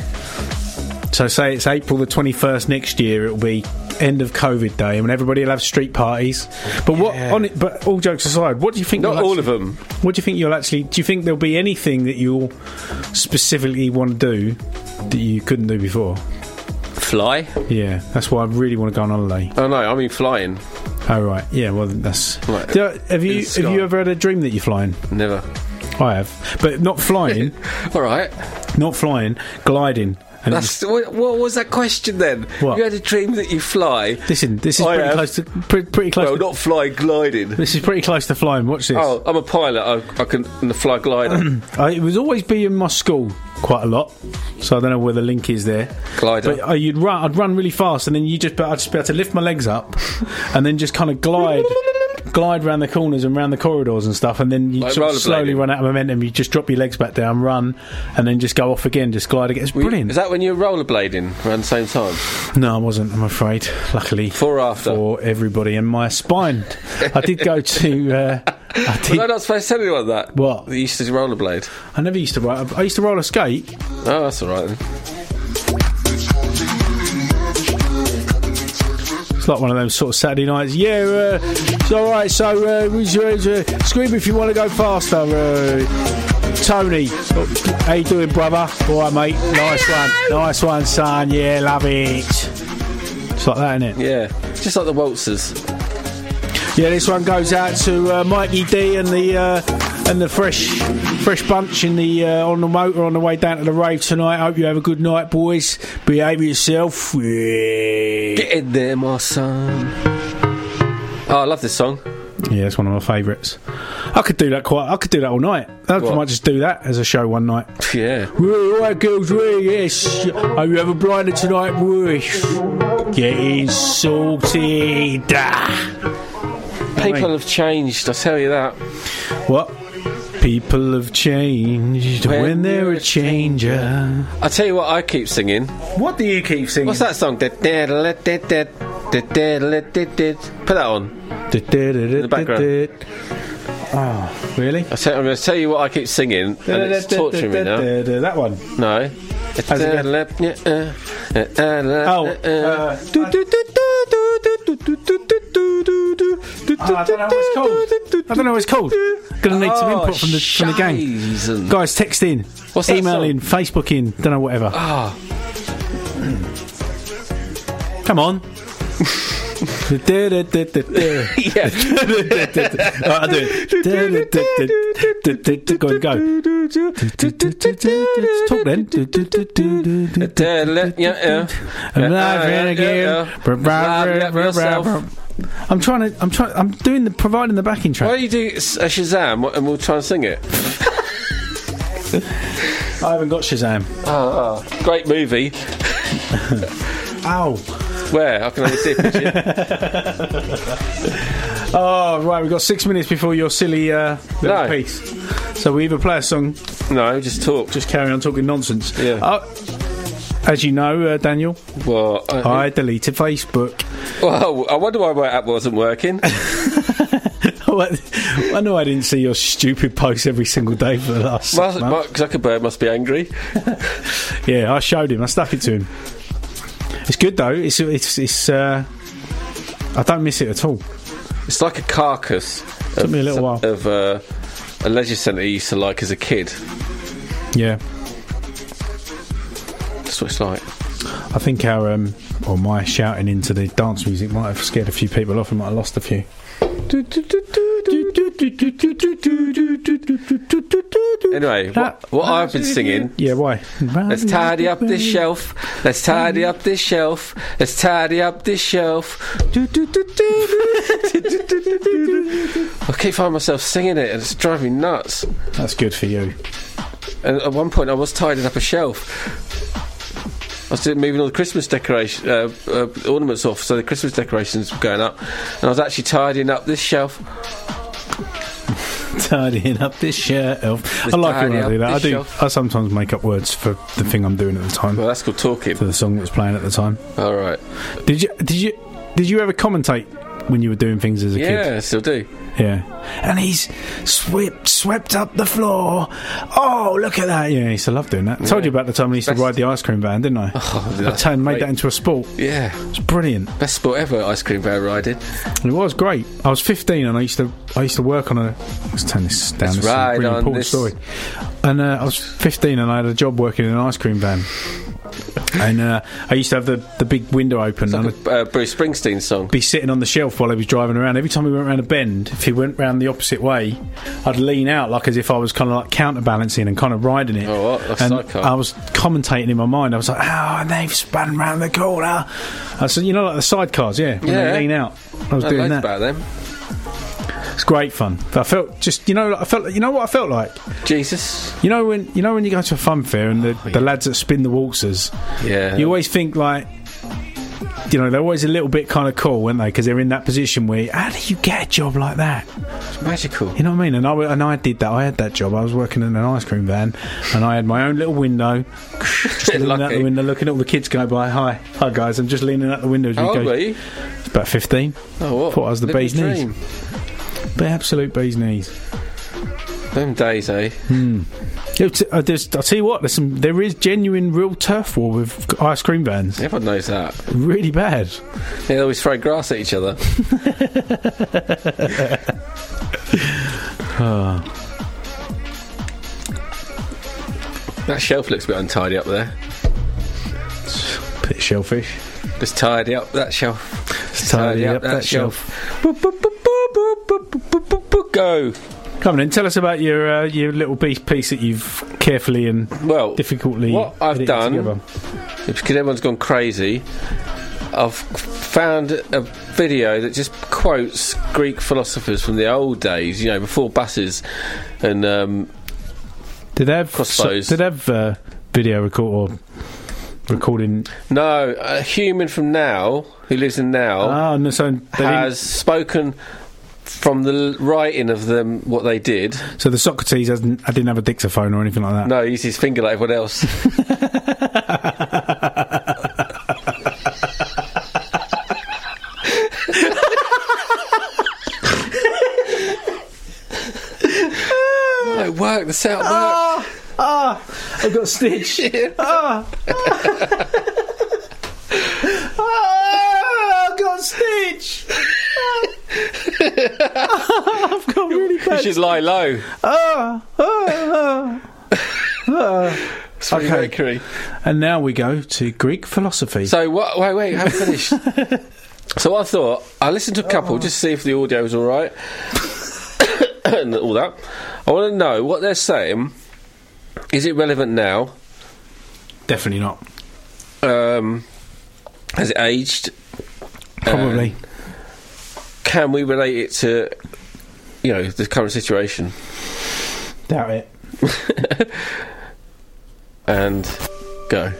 So say it's April the twenty first next year. It'll be end of COVID day, and everybody will have street parties. But what on it? But all jokes aside, what do you think? Not all actually- of them. What do you think you'll actually? Do you think there'll be anything that you'll specifically want to do that you couldn't do before? Fly? Yeah, that's why I really want to go on holiday. Oh no, I mean flying. Oh right, yeah. Well, that's. Like, Do- have you have you ever had a dream that you're flying? Never. I have, but not flying, [laughs] All right. not flying, gliding. And That's what, what was that question then? What? You had a dream that you fly. listen, this is I pretty have. close to pretty, pretty close. Well, to, not fly, gliding. this is pretty close to flying. Watch this. Oh, I'm a pilot. I, I can in the fly glider. [clears throat] Uh, it was always be in my school quite a lot, so I don't know where the link is there. Glider. But uh, you'd run, I'd run really fast, and then you just, I'd just be able to lift my legs up, and then just kind of glide, glide around the corners and around the corridors and stuff, and then you Like sort of slowly run out of momentum. You just drop your legs back down, run, and then just go off again, just glide again. It's Were you- brilliant. Is that when you were rollerblading around the same time? No, I wasn't. I'm afraid. Luckily Before after? for everybody and my spine, I did go [laughs] to. Uh, I Was. I not supposed to tell anyone that? What? That you used to rollerblade. I never used to. I used to roller skate. Oh, that's all right then. It's like one of those sort of Saturday nights. Yeah, uh, it's all right. So, uh, who's your- scream if you want to go faster. Uh, Tony, how you doing, brother? All right, mate. Nice one. Nice one, son. Yeah, love it. It's like that, isn't it? Yeah, just like the waltzers. Yeah, this one goes out to uh, Mikey D and the uh, and the fresh fresh bunch in the uh, on the motor on the way down to the rave tonight. Hope you have a good night, boys. Behave yourself. Yeah. Get in there, my son. Oh, I love this song. Yeah, it's one of my favourites. I could do that quite. I could do that all night. I What? might just do that as a show one night. Yeah. Right, right, girls, right, yes. Are you ever blinded tonight, boys? Getting salted. People have changed, I tell you that. What? People have changed when, When they're a changer. I tell you what, I keep singing. What do you keep singing? What's that song? Put that on. In the background. Oh, really? I I'm going to tell you what I keep singing, and it's torturing me now. That one. No. How's it Oh, uh, I don't know what it's called. I don't know what it's called. Gonna need some Oh, input from the from the gang. Guys, text in, What's that email song? in, Facebook in, don't know whatever. Ah, Come on. Yeah. Right, I'll do it. Go on, go. Talk then. I'm laughing again. I'm trying to. I'm trying. I'm doing the providing the backing Why track. don't you do a uh, Shazam and we'll try and sing it? [laughs] I haven't got Shazam. Oh, oh, great movie. Ow. Where? I can only see a picture. Oh right, we've got six minutes before your silly uh, little No. piece. So we either play a song, no, just talk. just carry on talking nonsense. Yeah. Uh, as you know, uh, Daniel, Well, I, I deleted Facebook. well, I wonder why my app wasn't working. [laughs] I know I didn't see your stupid posts every single day for the last six Mark. Mark Zuckerberg must be angry. [laughs] Yeah, I showed him. I stuck it to him. It's good though. It's it's it's. Uh, I don't miss it at all. It's like a carcass. Took me a little while. Of uh, a leisure centre you used to like as a kid. Yeah, That's what it's like. I think our um or my shouting into the dance music might have scared a few people off and might have lost a few. Anyway, what, what I've been singing. Yeah, why? Let's tidy up this shelf. Let's tidy up this shelf. Let's tidy up this shelf. I keep finding myself singing it, and it's driving me nuts. That's good for you. And at one point, I was tidying up a shelf. I was moving all the Christmas decoration uh, uh, ornaments off, so the Christmas decorations were going up, and I was actually tidying up this shelf. [laughs] Tidying up this shelf. I like it when I do that. I do. shelf. I sometimes make up words for the thing I'm doing at the time. Well, that's called talking. For the song that was playing at the time. All right. Did you? Did you? Did you ever commentate when you were doing things as a kid? Yeah, I still do. Yeah. And he's swept swept up the floor. Oh, look at that. Yeah, I used to love doing that. I told Yeah. you about the time I used to ride the ice cream van, didn't I? Oh, I turned, made great. that into a sport. Yeah, It's brilliant. best sport ever. Ice cream van riding. It was great. I was 15 and I used to I used to work on a. Let's turn this down. Let's this is a really important this. story. And uh, I was 15 and I had a job working in an ice cream van. [laughs] and uh, I used to have the, the big window open and I'd Like a uh, Bruce Springsteen song. be sitting on the shelf while he was driving around. Every time he went around a bend, if he went round the opposite way, I'd lean out like as if I was kind of like counterbalancing and kind of riding it. Oh, what? A and sidecar. I was commentating in my mind. I was like, "Oh, and they've spun round the corner." I said, "You know, like the sidecars, yeah, when Yeah. they lean out." I was I doing that. about them. It's great fun. I felt just, you know, I felt, you know what I felt like. Jesus. You know when, you know when you go to a fun fair and the, oh, the lads that spin the waltzers, Yeah. you always think like. You know, they're always a little bit kind of cool, aren't they? Because they're in that position where, how do you get a job like that? It's magical. You know what I mean? And I, and I did that. I had that job. I was working in an ice cream van, and I had my own little window. Just [laughs] leaning out the window, looking at all the kids go by. Hi, hi guys. I'm just leaning out the window. As we How go. were you? About fifteen. Oh, what? Thought I was the Living bee's knees. The absolute bee's knees. Them days, eh? T- uh, I'll tell you what. There's some. There is genuine, real turf war with ice cream vans. Everyone knows that. Really bad. They always throw grass at each other. [laughs] [sighs] That shelf looks a bit untidy up there. Bit shellfish. Just tidy up that shelf. Just tidy up that Boop, boop, boop, boop, boop, boop, boop, boop, boop, boop, Go. Come on then, tell us about your uh, your little piece, piece that you've carefully and well difficultly. What I've done, because everyone's gone crazy, I've found a video that just quotes Greek philosophers from the old days, you know, before buses and um, Did they have Crossbows. did they have uh, video record or recording? no, a human from now who lives in now Ah, no, so has spoken from the writing of them what they did. So the Socrates hasn't, I didn't have a dictaphone or anything like that. No, he used his finger like everyone else. [laughs] No, it worked. The sound worked. Ah, ah, I've got a stitch. [laughs] ah, [laughs] ah, I've got a stitch. I've got really You should lie low. Ah. It's Okay. Mercury. And now we go to Greek philosophy. So what? Wait, wait, I haven't finished. [laughs] so I thought I listened to a couple just to see if the audio was all right [coughs] and all that. I want to know what they're saying. Is it relevant now? Definitely not. Um, has it aged? Probably. And can we relate it to, you know, the current situation? Doubt it. [laughs] And go.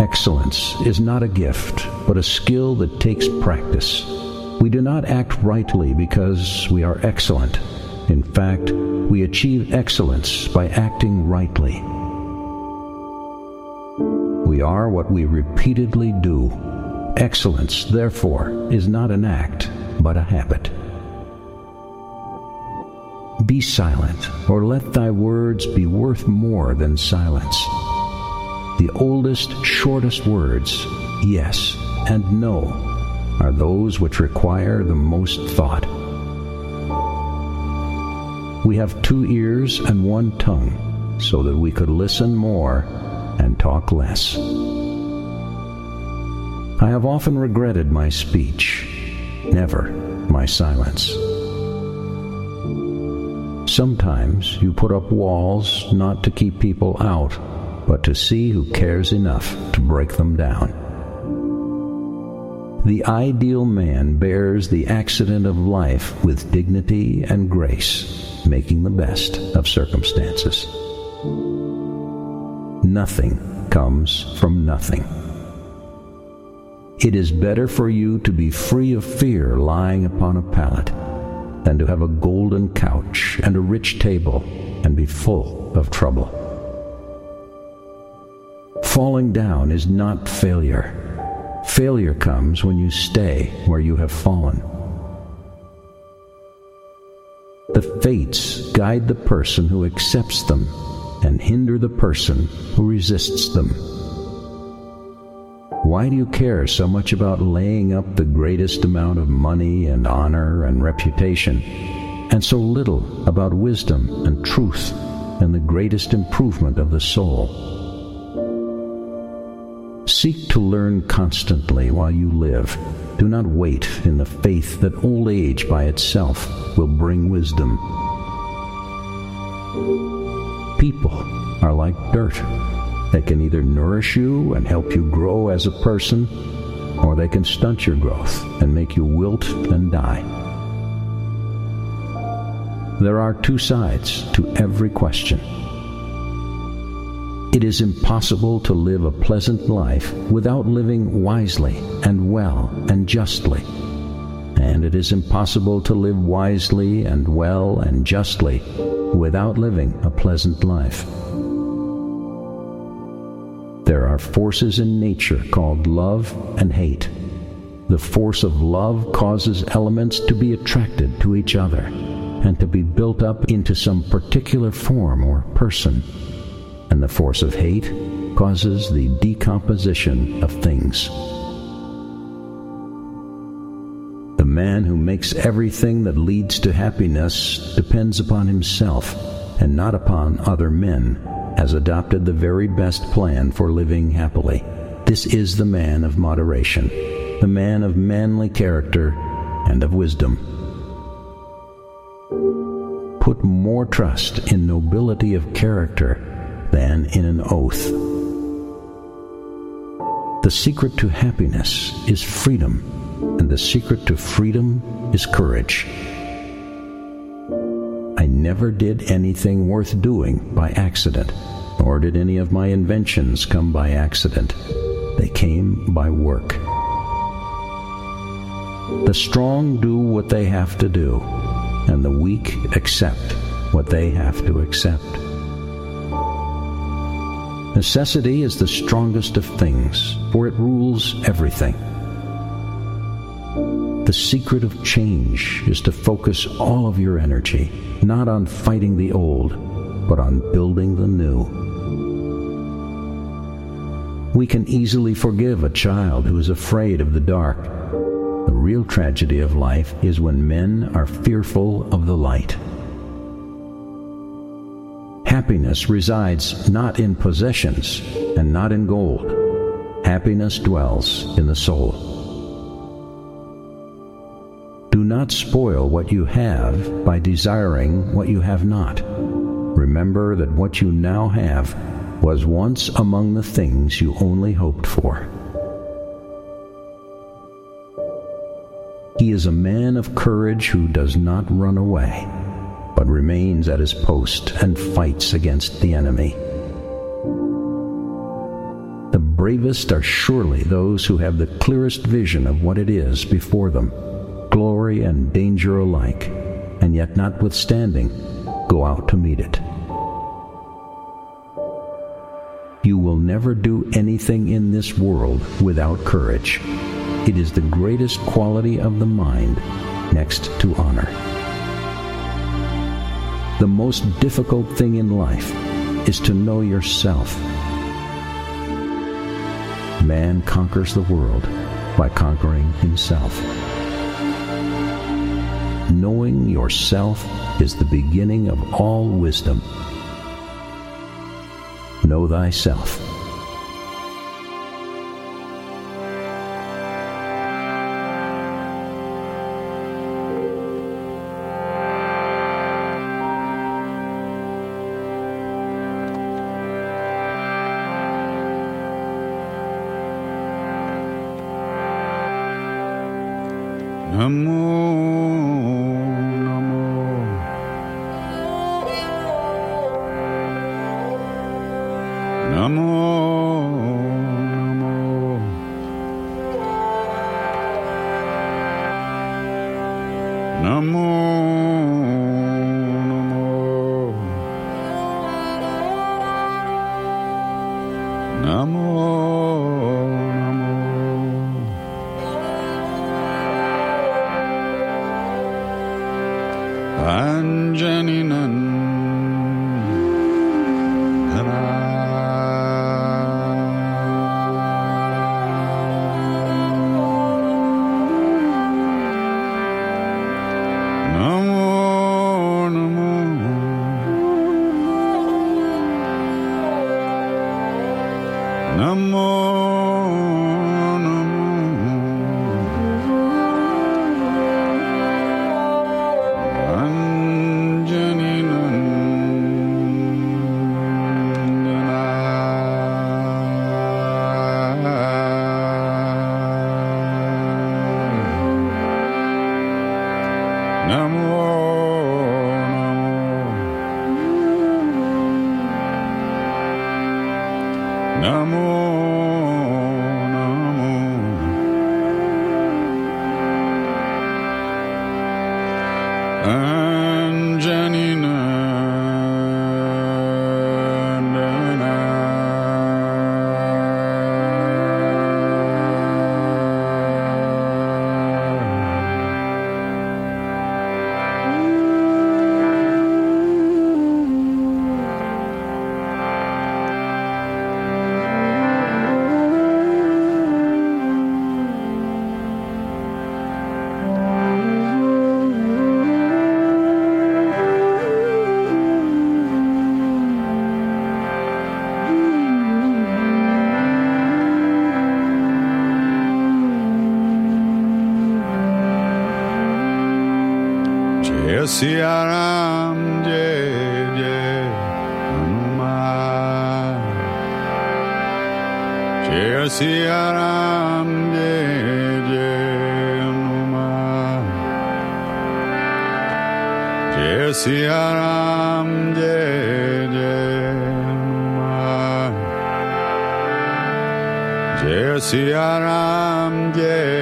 Excellence is not a gift, but a skill that takes practice. We do not act rightly because we are excellent. In fact, we achieve excellence by acting rightly. We are what we repeatedly do. Excellence, therefore, is not an act, but a habit. Be silent, or let thy words be worth more than silence. The oldest, shortest words, yes and no, are those which require the most thought. We have two ears and one tongue, so that we could listen more and talk less. I have often regretted my speech, never my silence. Sometimes you put up walls not to keep people out, but to see who cares enough to break them down. The ideal man bears the accident of life with dignity and grace, making the best of circumstances. Nothing comes from nothing. It is better for you to be free of fear lying upon a pallet than to have a golden couch and a rich table and be full of trouble. Falling down is not failure. Failure comes when you stay where you have fallen. The fates guide the person who accepts them and hinder the person who resists them. Why do you care so much about laying up the greatest amount of money and honor and reputation, and so little about wisdom and truth and the greatest improvement of the soul? Seek to learn constantly while you live. Do not wait in the faith that old age by itself will bring wisdom. People are like dirt. They can either nourish you and help you grow as a person, or they can stunt your growth and make you wilt and die. There are two sides to every question. It is impossible to live a pleasant life without living wisely and well and justly. And it is impossible to live wisely and well and justly without living a pleasant life. There are forces in nature called love and hate. The force of love causes elements to be attracted to each other and to be built up into some particular form or person. And the force of hate causes the decomposition of things. The man who makes everything that leads to happiness depends upon himself and not upon other men, has adopted the very best plan for living happily. This is the man of moderation, the man of manly character and of wisdom. Put more trust in nobility of character than in an oath. The secret to happiness is freedom, and the secret to freedom is courage. Never did anything worth doing by accident, nor did any of my inventions come by accident. They came by work. The strong do what they have to do, and the weak accept what they have to accept. Necessity is the strongest of things, for it rules everything. The secret of change is to focus all of your energy not on fighting the old, but on building the new. We can easily forgive a child who is afraid of the dark. The real tragedy of life is when men are fearful of the light. Happiness resides not in possessions and not in gold. Happiness dwells in the soul. Do not spoil what you have by desiring what you have not. Remember that what you now have was once among the things you only hoped for. He is a man of courage who does not run away, but remains at his post and fights against the enemy. The bravest are surely those who have the clearest vision of what it is before them, glory and danger alike, and yet notwithstanding, go out to meet it. You will never do anything in this world without courage. It is the greatest quality of the mind next to honor. The most difficult thing in life is to know yourself. Man conquers the world by conquering himself. Knowing yourself is the beginning of all wisdom. Know thyself. Siaram Dejenuma Siaram Dejenuma Siaram Dejenuma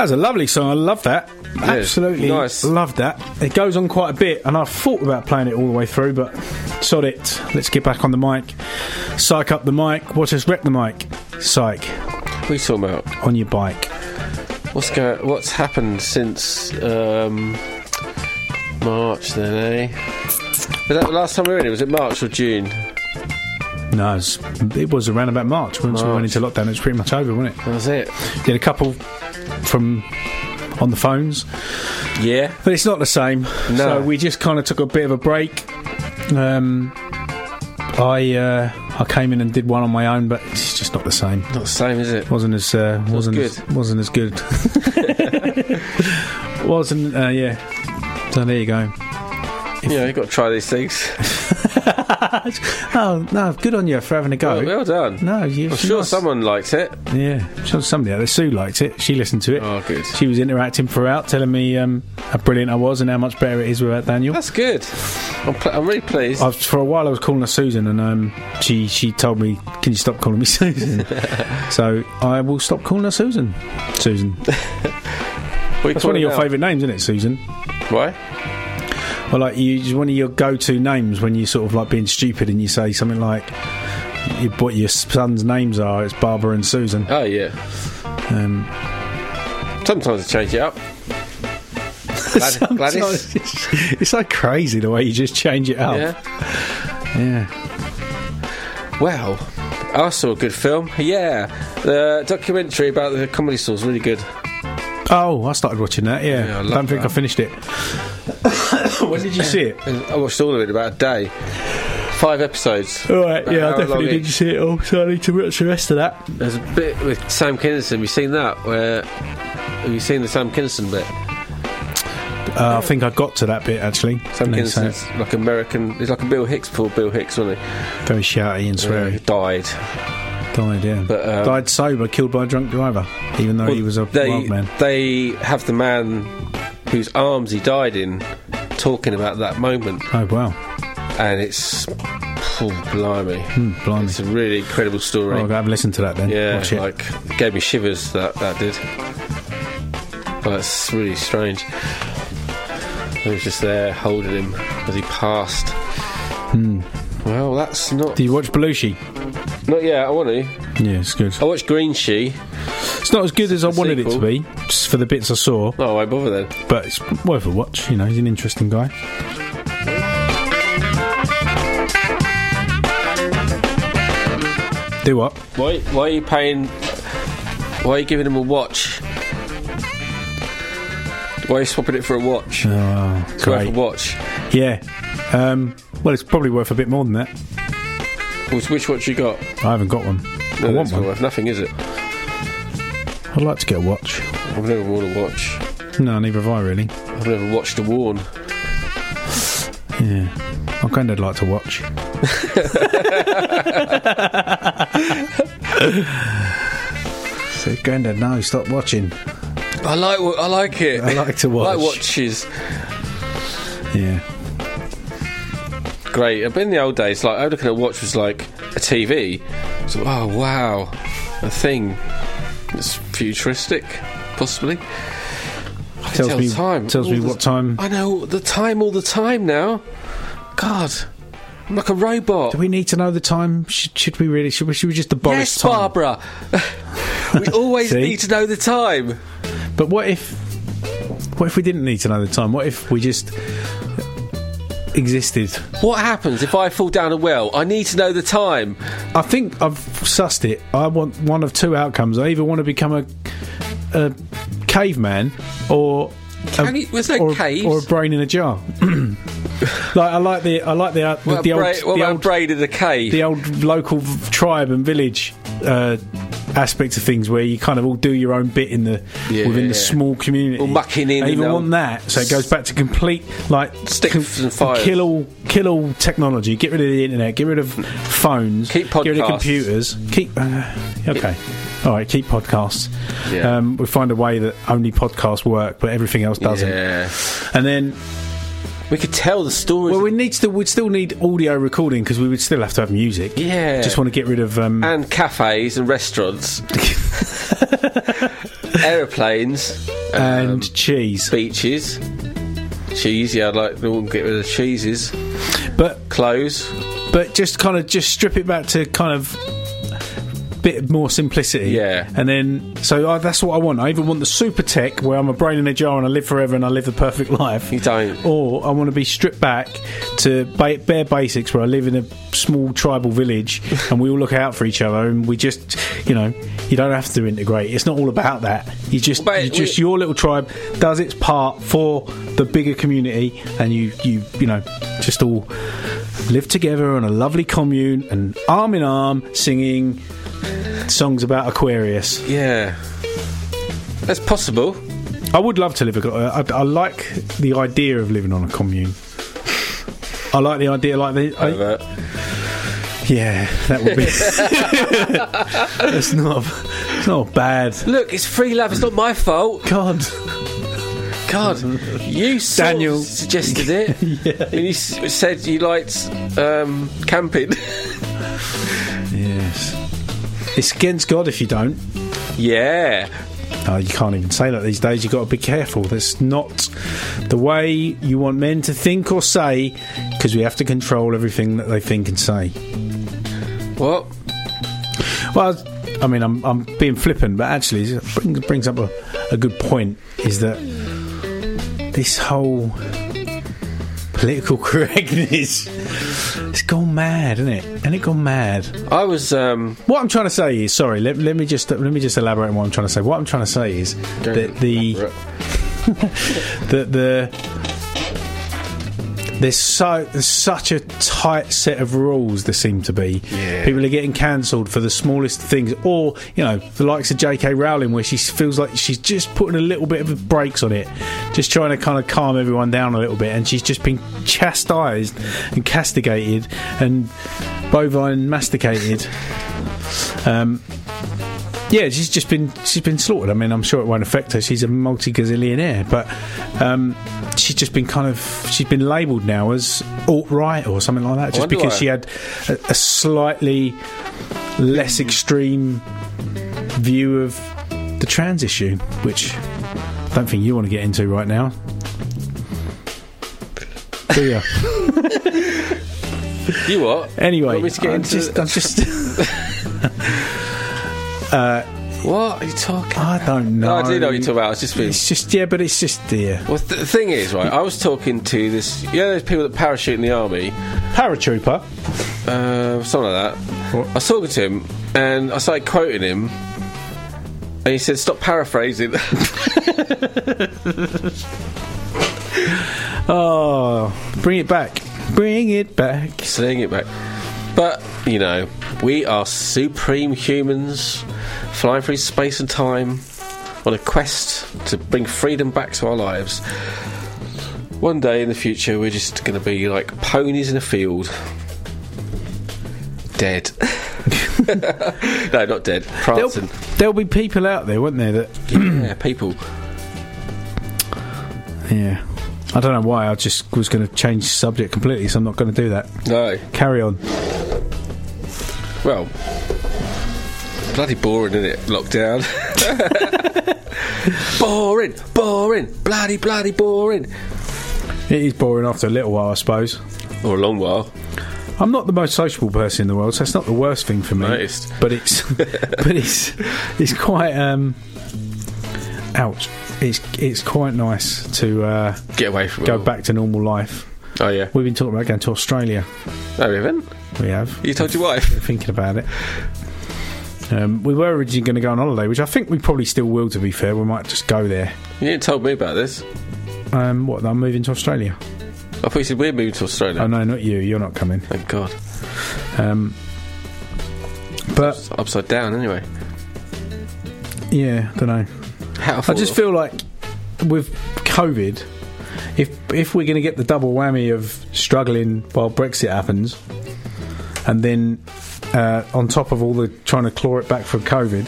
That's a lovely song. I love that. Absolutely nice. love that. It goes on quite a bit, and I've thought about playing it all the way through, but sod it. Let's get back on the mic. Psych up the mic. Watch us wreck the mic. Psych. What are you talking about? On your bike. What's go? What's happened since um, March then? Eh? Was that the last time we were in? it? Was it March or June? No, it was, it was around about March. Once we went into lockdown, it was pretty much over, wasn't it? That was it. Did a couple from on the phones. Yeah. But it's not the same. No. So we just kind of took a bit of a break. Um, I uh, I came in and did one on my own, but it's just not the same. Not the same, is it? wasn't as uh, wasn't good. as, wasn't as good. [laughs] wasn't uh, yeah. So there you go. Yeah, you got to try these things. [laughs] Oh no, good on you for having a go. Well, well done. No, you. I'm sure someone liked it. Yeah, sure somebody out there. Sue liked it. She listened to it. Oh, good. She was interacting throughout, telling me um, how brilliant I was and how much better it is without Daniel. That's good. I'm, pl- I'm really pleased. I've, for a while, I was calling her Susan, and um, she she told me, "Can you stop calling me [laughs] Susan?" [laughs] so I will stop calling her Susan. Susan. That's one of your favourite names, isn't it, Susan? Why? Well, like you, one of your go-to names when you sort of like being stupid, and you say something like you, what your son's names are. It's Barbara and Susan. Oh yeah. Um, Sometimes I change it up. Glad- [laughs] Gladys. [laughs] It's, it's so crazy the way you just change it up. Yeah. Yeah. Well, I saw a good film. Yeah, the documentary about the comedy stores really good. Oh, I started watching that. Yeah, Yeah, I I don't think that. I finished it. [coughs] when did you see it? I watched all of it about a day. Five episodes. All right, About yeah, I definitely long did each. see it all, so I need to watch the rest of that. There's a bit with Sam Kinison. Have you seen that? Where have you seen the Sam Kinison bit? Uh, I think I got to that bit actually. Sam And Kinison's like American. He's like a Bill Hicks, poor Bill Hicks, wasn't he? very shouty and Yeah, sweary. he died. Died, yeah. But, um, Died sober, killed by a drunk driver, even though he was a they, wild man. They have the man whose arms he died in talking about that moment, Oh wow, and it's oh, blimey. hmm, blimey. It's a really incredible story. I'll have a listen to that then. yeah, it. like gave me shivers. That that did. Well, it's really strange. I was just there holding him as he passed. Hmm. Well, that's not Do you watch Belushi? Not yet. I want to. Yeah, it's good. I watched Green She. It's not as good as I wanted it to be, just for the bits I saw, Oh, I bother then. but it's worth a watch. You know, he's an interesting guy. Do what? Why? Why are you paying? Why are you giving him a watch? Why are you swapping it for a watch? Oh, It's worth a watch. Yeah. Um, well, it's probably worth a bit more than that. Which, which watch you got? I haven't got one. I No, want that's one. worth nothing, is it? I'd like to get a watch. I've never worn a watch. No, neither have I really. I've never watched a worn. Yeah. My granddad liked to watch. [laughs] so, granddad, no, stop watching. I like. I like it. I like to watch. I like watches. Yeah. Great. But in the old days, like I was looking at a watch was like a TV. So oh wow, a thing. It's futuristic, possibly. I can Tells tell me- time. tells all me the- what time- I know the time all the time now. God, I'm like a robot. Do we need to know the time? Should, should we really? Should we, should we just abolish yes, time? Barbara. [laughs] we always [laughs] need to know the time. But what if? What if we didn't need to know the time? What if we just existed? What happens if I fall down a well? I need to know the time. I think I've sussed it. I want one of two outcomes. I either want to become a, a caveman or a, you- there's no or, a- caves. or a brain in a jar. [clears throat] like I like the I like the uh, the, the old bra- the old brain in a cave? the old local v- tribe and village uh, aspect of things where you kind of all do your own bit in the Yeah. within the small community. All mucking in I and even want that, so it goes back to complete like Sticks and fires. kill all kill all technology. Get rid of the internet. Get rid of phones. Keep Get rid of podcasts. computers. Keep uh, okay. All right, keep podcasts. Yeah. Um, we find a way that only podcasts work, but everything else doesn't. Yeah. And then We could tell the stories. well, we need to. We'd still need audio recording because we would still have to have music. Yeah. Just want to get rid of. Um, and cafes and restaurants, [laughs] aeroplanes, and cheese. beaches, cheese. Yeah, I'd like to get rid of cheeses, But clothes. but just kind of just strip it back to kind of bit more simplicity. Yeah. And then, so I, that's what I want. I even want the super tech where I'm a brain in a jar and I live forever and I live the perfect [laughs] life. You don't. Or I want to be stripped back to ba- bare basics where I live in a small tribal village [laughs] and we all look out for each other and we just, you know, you don't have to integrate. It's not all about that. You just, But you just we- your little tribe does its part for the bigger community and you, you, you know, just all live together on a lovely commune and arm in arm singing songs about Aquarius. Yeah. That's possible. I would love to live. A, I, I like the idea of living on a commune. I like the idea, like the. I- Over. yeah, that would be. [laughs] it's not. It's not bad. Look, it's free love. It's not my fault. God. God, you sort of Daniel. suggested it. [laughs] Yeah. And you s- said you liked um, camping. [laughs] Yes. It's against God if you don't. yeah. Oh, you can't even say that these days. You've got to be careful. That's not the way you want men to think or say, because we have to control everything that they think and say. What? Well, I mean, I'm, I'm being flippant, but actually, it brings, brings up a, a good point is that this whole political [laughs] correctness it's gone mad, isn't it? And it gone mad. I was. Um, What I'm trying to say is, sorry, let, let me just let me just elaborate on what I'm trying to say. What I'm trying to say is that the [laughs] that the there's so there's such a tight set of rules there seem to be. Yeah. People are getting cancelled for the smallest things, or you know, the likes of J.K. Rowling, where she feels like she's just putting a little bit of brakes on it, just trying to kind of calm everyone down a little bit, and she's just been chastised and castigated and bovine masticated. Um, yeah, she's just been she's been slaughtered. I mean, I'm sure it won't affect her. She's a multi gazillionaire, but um, she's just been kind of she's been labelled now as alt right or something like that, just because why. she had a, a slightly less extreme view of the trans issue, which I don't think you want to get into right now. Do you? [laughs] you what? Anyway, Want me to get I'm just, I'm just. [laughs] [laughs] uh, What are you talking? I don't know. No, I do know what you're talking about. I was just being. It's just yeah, but it's just dear. Well, th- the thing is, right? I was talking to this. You know, those people that parachute in the army, Paratrooper. uh, something like that. I was talking to him, and I started quoting him, and he said, "Stop paraphrasing." [laughs] Oh, bring it back. Bring it back. Saying it back. But you know, we are supreme humans, flying through space and time on a quest to bring freedom back to our lives. One day in the future, we're just going to be like ponies in a field, dead. [laughs] no, not dead. There'll, there'll be people out there, won't there? That yeah, [clears throat] people. yeah. I don't know why. I just was going to change subject completely, so I'm not going to do that. No. Carry on. Well, bloody boring, isn't it? Lockdown. [laughs] boring, boring, bloody, bloody boring. It is boring after a little while, I suppose. Or a long while. I'm not the most sociable person in the world, so it's not the worst thing for me. Noticed. But it's [laughs] but it's it's quite um ouch. It's it's quite nice to uh, Get away from go it. all. back to normal life. Oh yeah. We've been talking about going to Australia. No, we haven't. We have. You told your wife. Thinking about it. Um, we were originally going to go on holiday, which I think we probably still will. To be fair, we might just go there. You didn't told me about this. Um, what? I'm moving to Australia. I thought you said we're moving to Australia. Oh no, not you. You're not coming. Thank God. Um, but It's upside down anyway. yeah, I don't know. How I just feel like with COVID, if if we're going to get the double whammy of struggling while Brexit happens, and then uh, on top of all the trying to claw it back from COVID,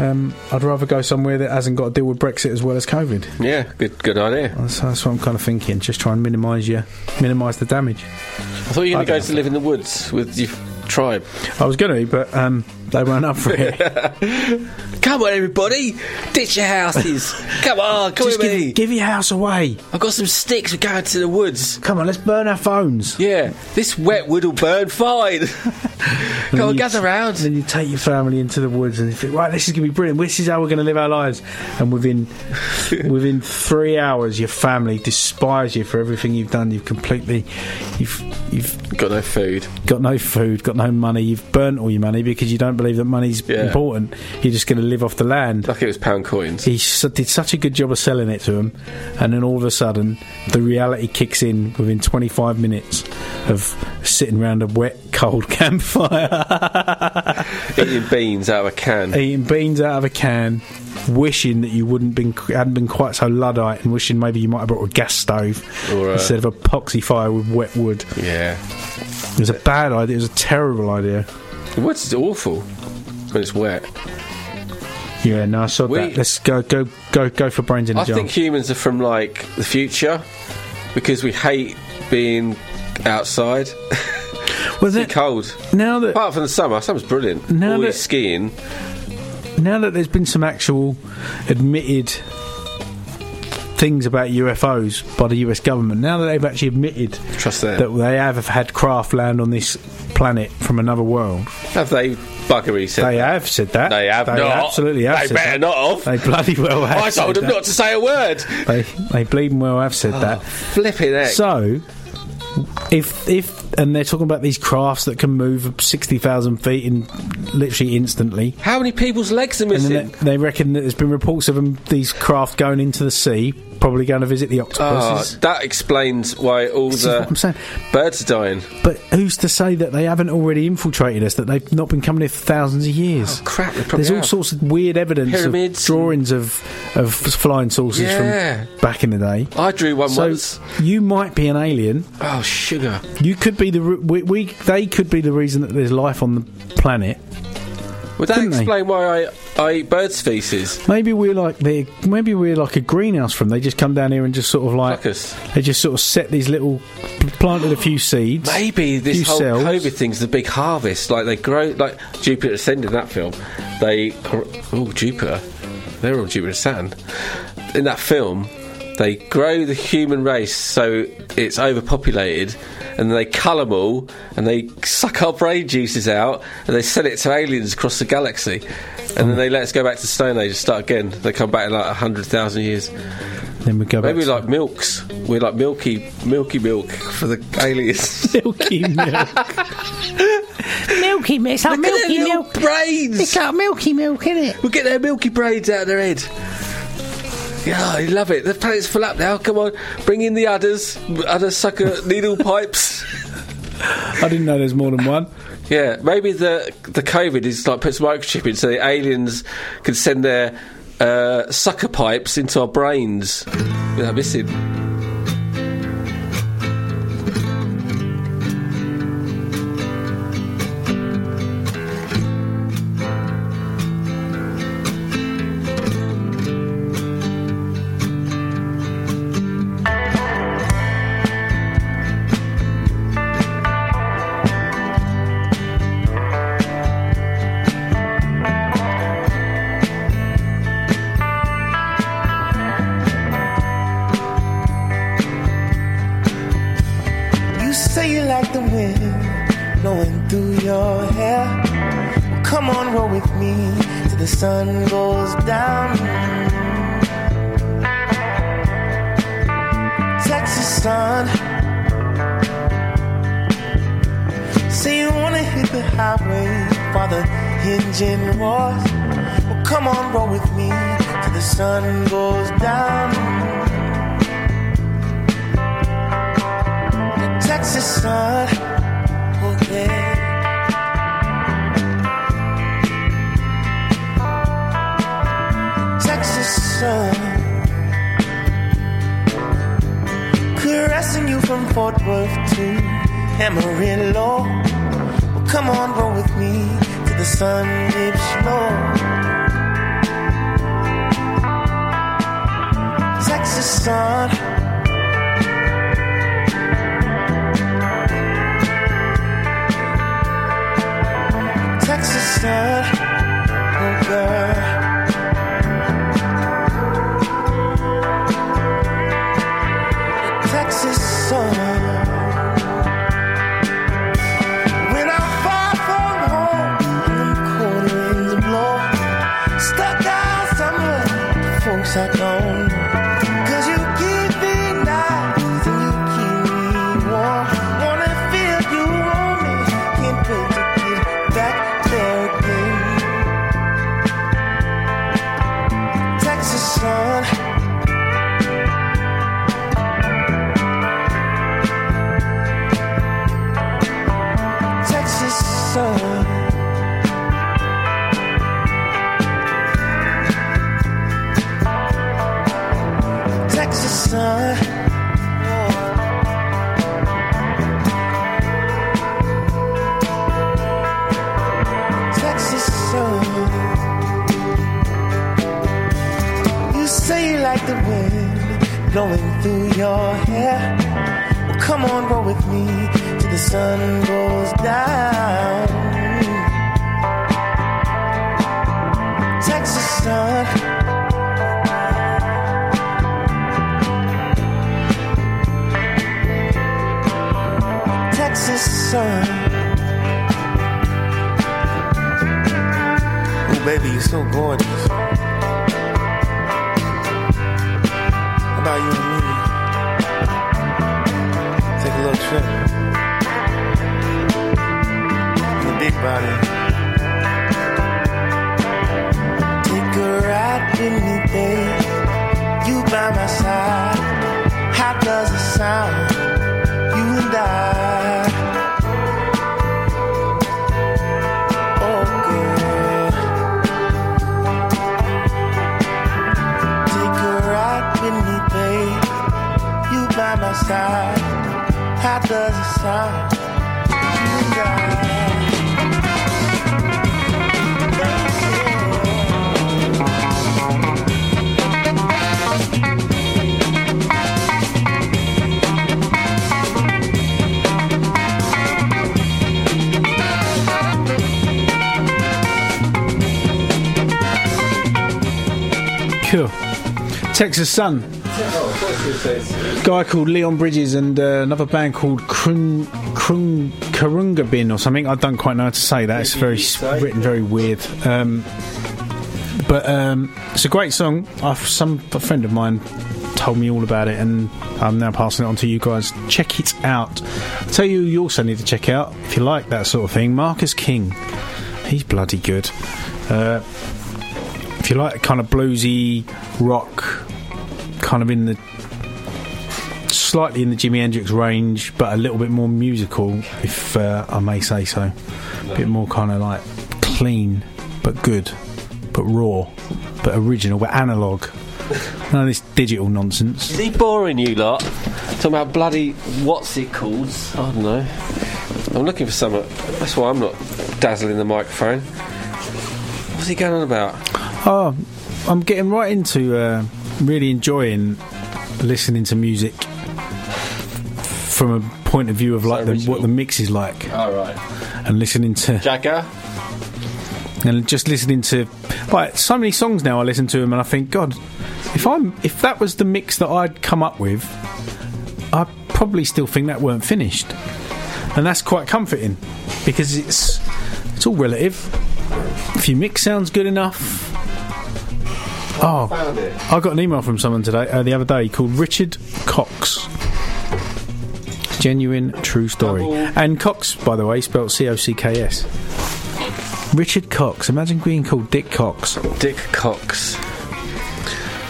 um, I'd rather go somewhere that hasn't got to deal with Brexit as well as COVID. Yeah, good good idea. That's, that's what I'm kind of thinking. Just try and minimise your minimise the damage. I thought you were going to go to live in the woods with your tribe. I was going to, but um, They weren't up for it. [laughs] Come on, everybody, ditch your houses. Come on, come Just with give, me. give your house away. I've got some sticks. We're going to the woods. Come on, let's burn our phones. Yeah, this wet wood will burn fine. [laughs] And Come on, you- gather round. Then you take your family into the woods and you think, right, this is going to be brilliant. This is how we're going to live our lives. And within [laughs] within three hours, your family despise you for everything you've done. You've completely, you've you've Got no food. got no food, got no money. You've burnt all your money because you don't believe that money's Yeah. important. You're just going to live off the land. Like it was pound coins. He did such a good job of selling it to him, and then all of a sudden, the reality kicks in within 25 minutes of sitting around a wet, cold [laughs] campfire, Eating beans out of a can. eating beans out of a can, wishing that you wouldn't been hadn't been quite so luddite, and wishing maybe you might have brought a gas stove uh, instead of a poxy fire with wet wood. Yeah. It was a bad idea. It was a terrible idea. What's woods awful when it's wet. Yeah, no, I saw We- that. Let's go, go, go, go for brains in a I jar. I think humans are from like the future because we hate being outside. [laughs] well, it's cold. Now that apart from the summer, summer's brilliant. Now All that- skiing. now that there's been some actual admitted things about UFOs by the US government, now that they've actually admitted Trust that they have had craft land on this planet from another world, Have they buggery said? they have said that. They have they not. Absolutely have They said better that. not have. They bloody well have. I told said them that. not to say a word. They they bleeding well have said oh, that. Flipping heck. So, if if and they're talking about these crafts that can move sixty thousand feet in literally instantly. How many people's legs are And missing? then they, they reckon that there's been reports of them, these craft going into the sea, probably going to visit the Oh, octopuses. that explains why all This the birds are dying. But who's to say that they haven't already infiltrated us? That they've not been coming here for thousands of years? Oh, crap, There's all have. sorts of weird evidence Pyramids of drawings of of flying saucers Yeah. from back in the day. I drew one So once. you might be an alien. Oh, sugar. You could be the re- we, we they could be the reason that there's life on the planet. Would that Couldn't they? explain why I, I eat birds' feces? Maybe we're like the maybe we're like a greenhouse from. They just come down here and just sort of like they just sort of set these little planted a few seeds. Maybe this whole cells. COVID thing's the big harvest. Like they grow, like Jupiter Ascending that film. They oh Jupiter, they're on Jupiter Saturn. In that film, they grow the human race so it's overpopulated, and they cull them all, and they suck our brain juices out, and they sell it to aliens across the galaxy. And then they let us go back to Stone Age and start again. They come back in like a hundred thousand years. Then we go back. Maybe to like milks. We're like milky, milky milk for the aliens. [laughs] milky milk. Milky milk. It's like milky milk. brains. It's like milky milk, isn't it? We'll get their milky brains out of their head. Yeah, I love it. The planet's full up now. Come on, bring in the udders, udder sucker [laughs] needle pipes. I didn't know there's more than one. Yeah, maybe the the COVID is like puts microchip in so the aliens can send their uh, sucker pipes into our brains without missing. Me till the sun goes down. The Texas sun. Oh, yeah. Texas sun. Caressing you from Fort Worth to Amarillo. Well, come on, roll with me till the sun dips low. the sun. Texas sun, oh girl. Blowing through your hair. Well, come on, roll with me till the sun goes down. Texas sun. Texas sun. Oh, baby, you're so gorgeous. How you and me? Take a little trip. In the big body. Take a ride with me, babe. You by my side. How does it sound? You and I. by my side. How does it sound? Texas Sun. Guy called Leon Bridges and uh, another band called Krung, Krung, Karunga Bin or something. I don't quite know how to say that. It's very written very weird. Um, but um, it's a great song. I've, some a friend of mine told me all about it, and I'm now passing it on to you guys. Check it out. I'll tell you, you also need to check out if you like that sort of thing. Marcus King. He's bloody good. Uh, if you like kind of bluesy rock, kind of in the slightly in the Jimi Hendrix range, but a little bit more musical, if uh, I may say so. A bit more kind of like clean, but good, but raw, but original, but analog. None of this digital nonsense. Is he boring you lot? Talking about bloody what's it called? I don't know. I'm looking for something. That's why I'm not dazzling the microphone. What's he going on about? Oh, I'm getting right into uh, really enjoying listening to music from a point of view of like the, what the mix is like, All right. and listening to Jagger. and just listening to like so many songs now. I listen to them and I think, God, if I'm if that was the mix that I'd come up with, I probably still think that weren't finished, and that's quite comforting because it's it's all relative. If your mix sounds good enough. Oh. I got an email from someone today, uh, the other day, called Richard Cox. Genuine, true story. And Cox, by the way, spelled C O C K S. Richard Cox. Imagine being called Dick Cox. Dick Cox.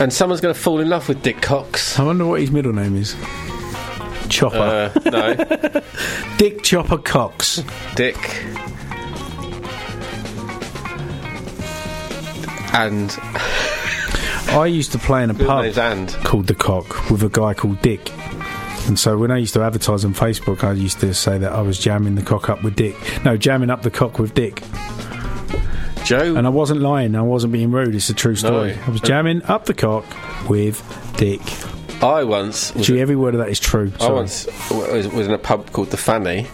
And someone's going to fall in love with Dick Cox. I wonder what his middle name is. Chopper. Uh, no. [laughs] Dick Chopper Cox. Dick. And I used to play in a Middle pub And. called The Cock with a guy called Dick. And so when I used to advertise on Facebook, I used to say that I was jamming the cock up with Dick. No, jamming up the cock with Dick. Joe. And I wasn't lying. I wasn't being rude. It's a true story. No. I was jamming up the cock with Dick. I once Gee, every word of that is true. I once was, was in a pub called the Fanny,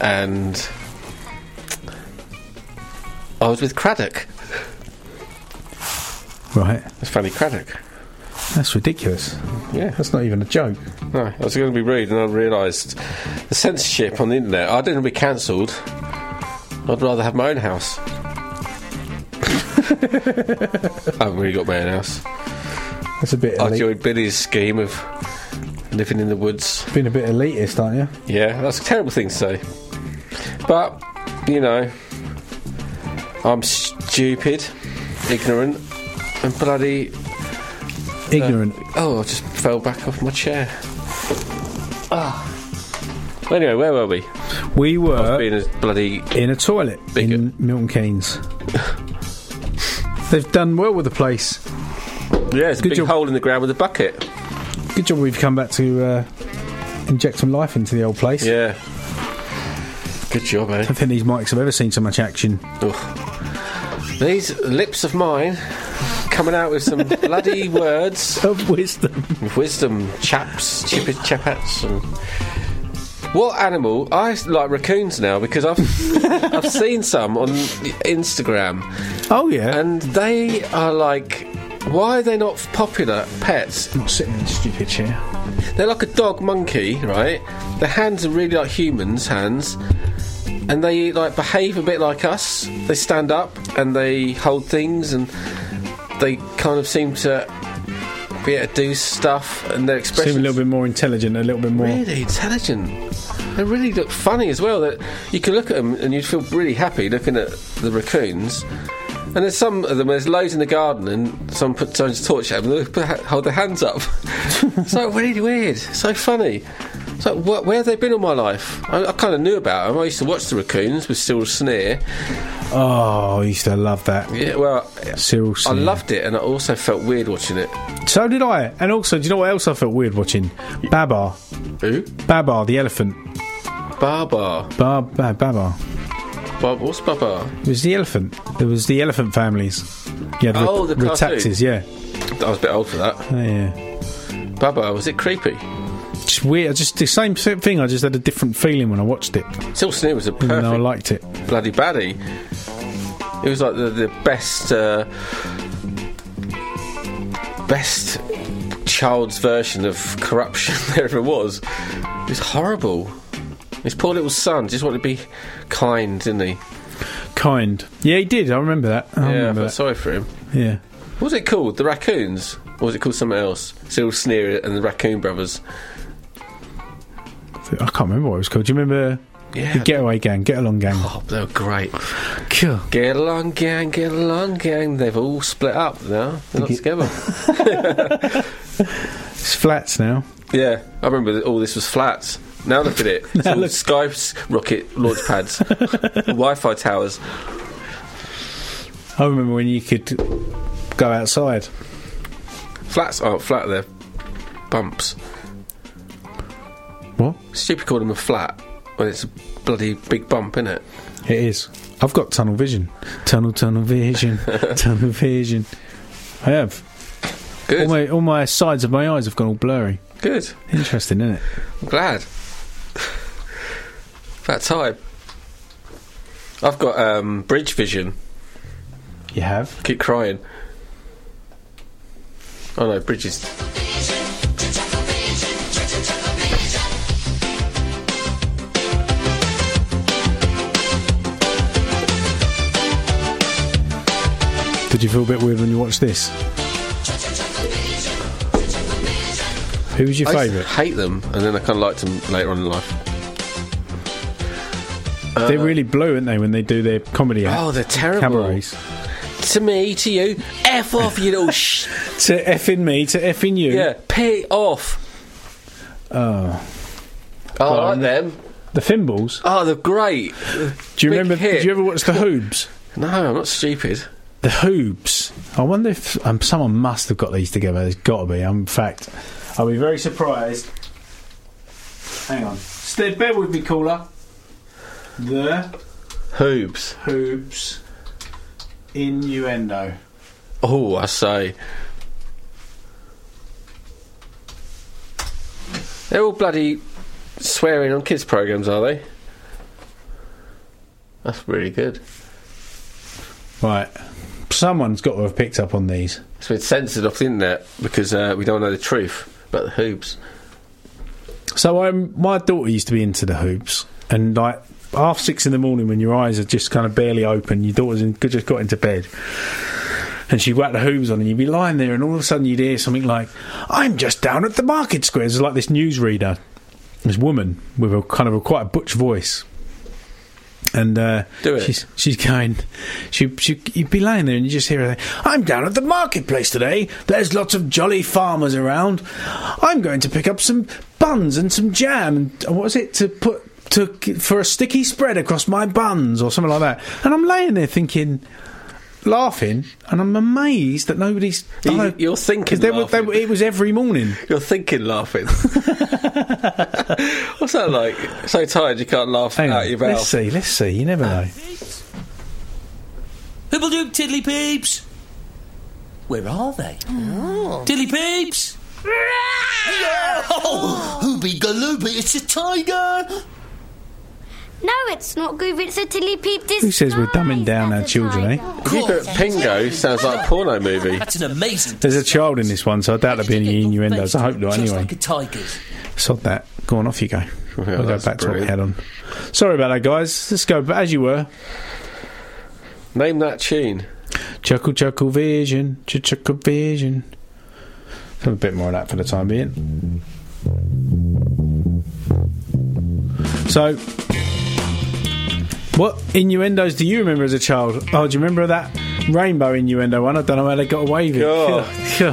and I was with Cradock. Right. It's Fanny Cradock. That's ridiculous. Yeah. That's not even a joke. No, I was going to be rude, and I realised the censorship on the internet. I didn't want to be cancelled. I'd rather have my own house. [laughs] I haven't really got my own house. That's a bit I elite. joined Billy's scheme of living in the woods. Been a bit elitist, aren't you? Yeah, that's a terrible thing to say. But, you know, I'm stupid, ignorant, and bloody. Ignorant. oh, I just fell back off my chair. Ah. Anyway, where were we? We were being a bloody. in a toilet in Milton Keynes. [laughs] They've done well with the place. Yeah, it's a Good big job. hole in the ground with a bucket. Good job we've come back to uh, inject some life into the old place. Yeah. Good job, eh? I don't think these mics have ever seen so much action. These lips of mine coming out with some bloody words [laughs] of wisdom. Wisdom, chaps, chipper chappats, and what animal? I like raccoons now because I've [laughs] I've seen some on Instagram. Oh yeah, and they are like. Why are they not popular pets? Not sitting in a stupid chair. They're like a dog monkey, right? Their hands are really like humans' hands, and they like behave a bit like us. They stand up and they hold things, and they kind of seem to be able to do stuff, and their Seem expressions a little bit more intelligent, a little bit more. really intelligent. They really look funny as well. That you can look at them and you'd feel really happy looking at the raccoons. And there's some of them. There's loads in the garden, and some put turns a torch at them. and They put, hold their hands up. [laughs] it's like really weird. So funny. It's like wh- where have they been all my life? I, I kind of knew about them. I used to watch the raccoons with Cyril Sneer. Oh, I used to love that. Yeah, well, Cyril I loved it, and I also felt weird watching it. So did I. And also, do you know what else I felt weird watching? Babar. Who? Babar, the elephant. Baba. Bar- ba- Babar. Bob, what's Baba? It was the elephant. There was the elephant families. Yeah, the, Oh, the cartoon. taxes. Yeah. I was a bit old for that. Oh, yeah. Baba, was it creepy? Just weird. Just the same thing. I just had a different feeling when I watched it. Cyril Sneer was a Even perfect though I liked it. bloody baddie. It was like the, the best, uh, best child's version of corruption [laughs] there ever was. It was horrible. His poor little son just wanted to be kind, didn't he? Kind. Yeah, he did. I remember that. I yeah, I remember felt that. sorry for him. Yeah. What was it called? The Raccoons? Or was it called something else? Cyril Sneer and the Raccoon Brothers. I can't remember what it was called. Do you remember Yeah. the Getaway Gang, Get Along Gang? Oh, they were great. Cool. Get along, gang, get along, gang. They've all split up now. They're not together. [laughs] [laughs] It's flats now. Yeah, I remember all this was flats. Now look at it. [laughs] It's all look- Sky rocket launch pads, Wi-Fi towers. I remember when you could go outside. Flats aren't flat; they're bumps. What? Stupid call them a flat when it's a bloody big bump, isn't it? It is. I've got tunnel vision. Tunnel, tunnel vision. [laughs] tunnel vision. I have. Good. All my, all my sides of my eyes have gone all blurry. Good. Interesting, isn't it? I'm glad. About time. I've got um, bridge vision. You have? Keep crying. Oh no, bridges. Did you feel a bit weird when you watched this? Who was your I favourite? hate them, and then I kind of liked them later on in life. They're really blue, aren't they, when they do their comedy act? Uh, Oh, they're terrible. Cabarets. To me, to you, f off, you little sh. [laughs] To effing me, to effing you. Yeah, pay off. Oh. Oh, I like them. The Thimbles? Oh, they're great. Do you Big remember? hit. Did you ever watch The Hoobs? No, I'm not stupid. The Hoobs. I wonder if um, someone must have got these together. There's got to be. Um, in fact, I'll be very surprised. Hang on. Stay, bear with me, caller. The Hoobs. Hoobs innuendo. Oh, I say. They're all bloody swearing on kids' programs, are they? That's really good. Right. Someone's got to have picked up on these. It's been censored off the internet because uh, we don't know the truth about the Hoobs. So um, my daughter used to be into the Hoobs, and like half six in the morning when your eyes are just kind of barely open, your daughter's in, just got into bed. and she'd whack the Hoobs on, and you'd be lying there, and all of a sudden you'd hear something like, "I'm just down at the market square." It's like this newsreader, this woman with a kind of a quite a butch voice. And uh, Do it. she's she's going. She she you'd be lying there and you just hear her. Say, I'm down at the marketplace today. There's lots of jolly farmers around. I'm going to pick up some buns and some jam. And what was it to put to for a sticky spread across my buns or something like that? And I'm laying there thinking. Laughing, and I'm amazed that nobody's. You- know- you're thinking 'cause they were, they were, it was every morning. [laughs] You're thinking laughing. [laughs] What's that like? So tired you can't laugh Hang out on, your mouth. let's see, let's see. You never know. Who'll do tiddly peeps? Where are they? Oh. Tiddly peeps! [laughs] oh, Hooby Galooby, it's a tiger! No, it's not Groovy, it's a Tilly Peep Disney. Who says we're dumbing down our children, eh? If you Pingo, sounds like a porno movie. That's an amazing There's a child in this one, so I doubt there'll be any innuendos. I hope not, anyway. like a tiger's. Sod that. Go on, off you go. we'll go that's back to what we had on. Sorry about that, guys. Let's go but as you were. Name that tune. Chuckle, chuckle, vision. Ch- Chuckle, vision. Have a bit more of that for the time being. So, what innuendos do you remember as a child? Oh, do you remember that rainbow innuendo one? I don't know how they got away with it. God. Phew.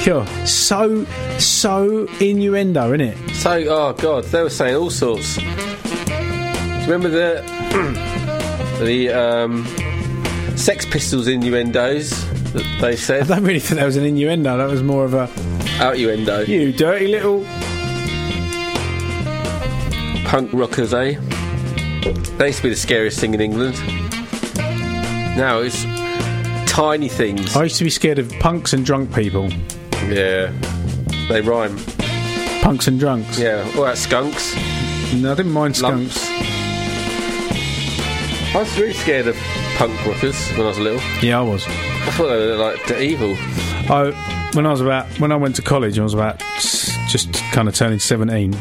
Phew. So, so innuendo, isn't it? So, oh god, they were saying all sorts. Do you remember the [clears throat] the um, Sex Pistols innuendos that they said. I don't really think that was an innuendo. That was more of a Outuendo. you dirty little. Punk rockers, eh? They used to be the scariest thing in England. Now it's tiny things. I used to be scared of punks and drunk people. Yeah, they rhyme. Punks and drunks. Yeah, all that skunks. No, I didn't mind skunks. I was really scared of punk rockers when I was little. Yeah, I was. I thought they were like the evil. I when I was about when I went to college, I was about just kind of turning seventeen.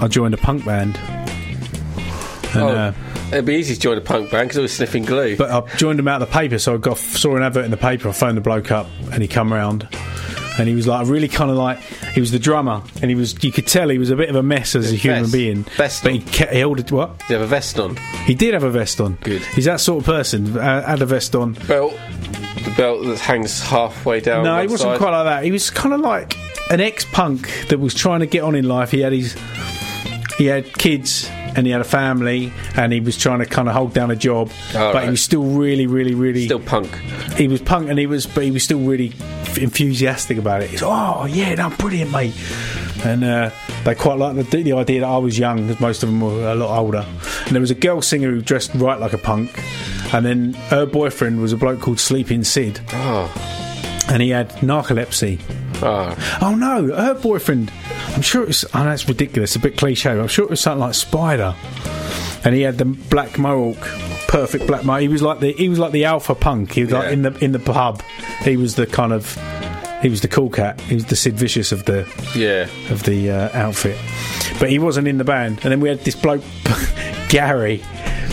I joined a punk band. And, oh, uh, it'd be easy to join a punk band because I was sniffing glue. but I joined them out of the paper, so I got saw an advert in the paper. I phoned the bloke up, and he come round, and he was like really kind of like he was the drummer, and he was you could tell he was a bit of a mess as a human being. Vest but he, kept, he held it what? Did you have a vest on? He did have a vest on. Good. He's that sort of person. Uh, had a vest on. Belt, the belt that hangs halfway down. No, he wasn't side. quite like that. He was kind of like an ex-punk that was trying to get on in life. He had his, he had kids and he had a family, and he was trying to kind of hold down a job, Oh, but he was still really, really, really Still punk. He was punk, and he was, but he was still really enthusiastic about it. He's oh yeah, no, brilliant, mate. And uh, they quite liked the, the idea that I was young, because most of them were a lot older. And there was a girl singer who dressed right like a punk, and then her boyfriend was a bloke called Sleeping Sid Oh, and he had narcolepsy. Oh. Oh no, her boyfriend. I'm sure it's. was. I know it's ridiculous, a bit cliche. But I'm sure it was something like Spider, and he had the black mohawk, perfect black mohawk. He was like the he was like the alpha punk. He was like in the in the pub. He was the kind of he was the cool cat. He was the Sid Vicious of the Yeah. of the uh, outfit, but he wasn't in the band. And then we had this bloke [laughs] Gary,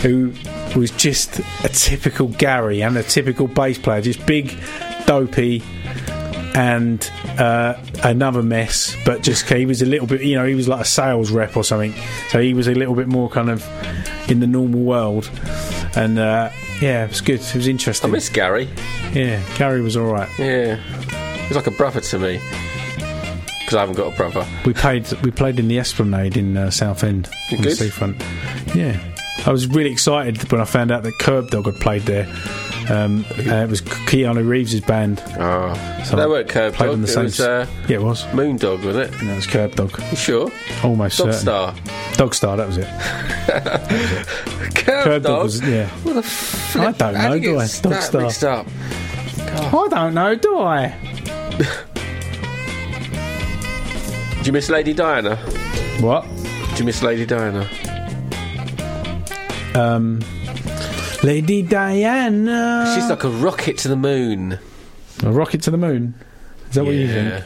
who was just a typical Gary and a typical bass player, just big, dopey, and uh, another mess. But just he was a little bit, you know, he was like a sales rep or something. So he was a little bit more kind of in the normal world. And uh, yeah, it was good. It was interesting. I miss Gary. yeah, Gary was all right. Yeah, he was like a brother to me. Because I haven't got a brother. We played we played in the Esplanade in uh, Southend on the seafront. Yeah, I was really excited when I found out that Curb Dog had played there. Um, and it was Keanu Reeves' band. Oh, So they I weren't Curb played Dog. it was uh, yeah, it was. Moondog, wasn't it? No, it was Curb Dog. You sure? Almost Dog certain. Star. Dog Star, that was it. [laughs] Curb, Curb Dog Dog. was yeah. What the flip? I don't know, do do I? Dog that Star. mixed up? I don't know, do I? [laughs] Do you miss Lady Diana? What? Do you miss Lady Diana? Um, Lady Diana. She's like a rocket to the moon. a rocket to the moon. Is that what you think?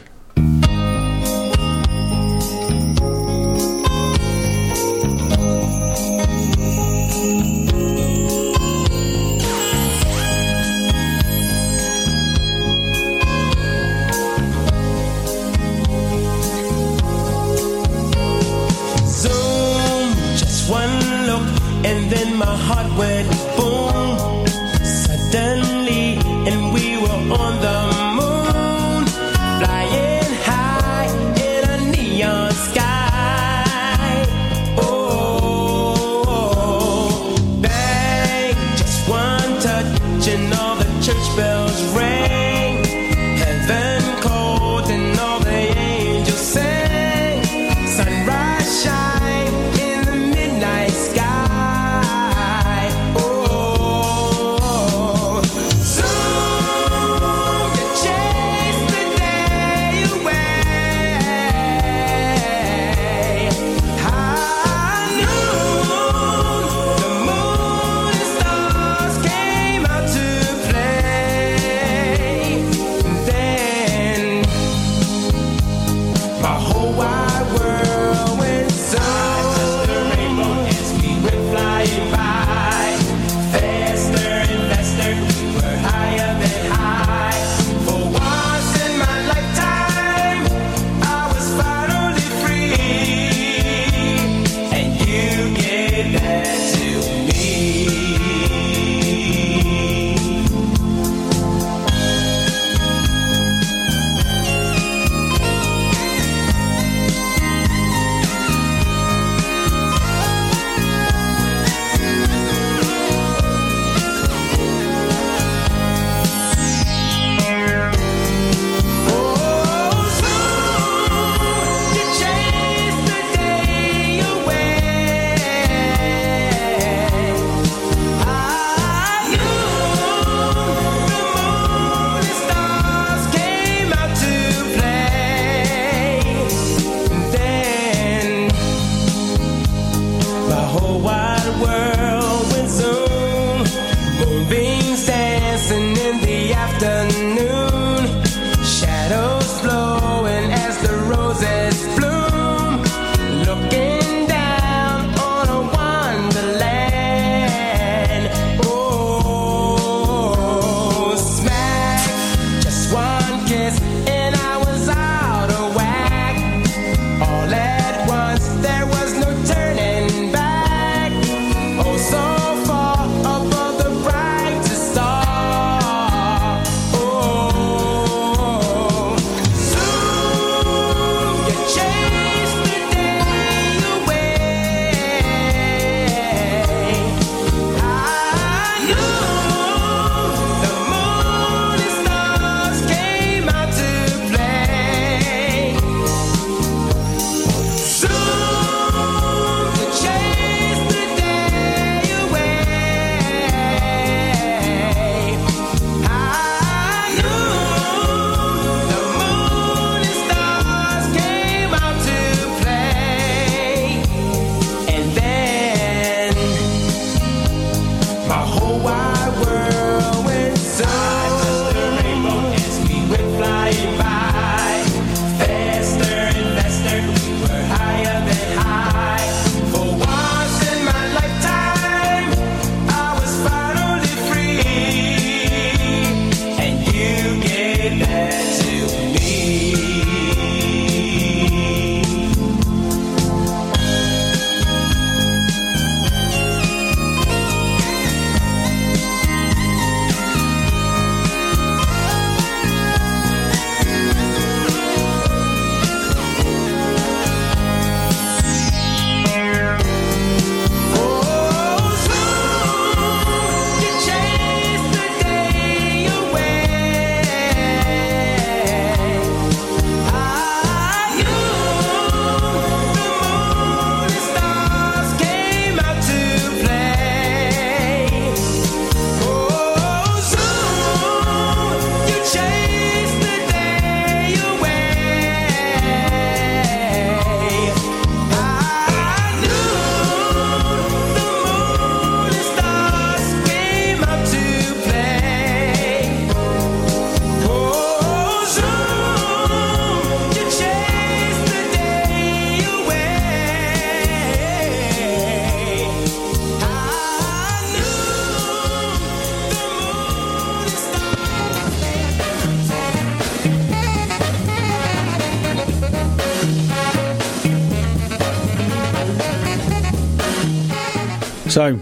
So,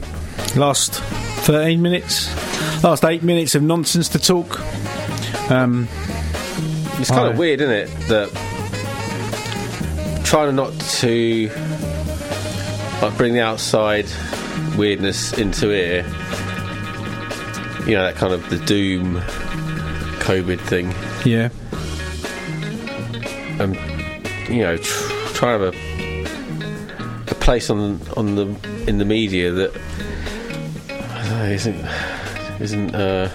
Last 13 minutes, last eight minutes of nonsense to talk. Um, It's kind I- of weird, isn't it? That trying not to like bring the outside weirdness into here. You know that kind of the doom COVID thing. Yeah. Um, you know, tr- try to have a, a place on on the in the media that know, isn't isn't uh,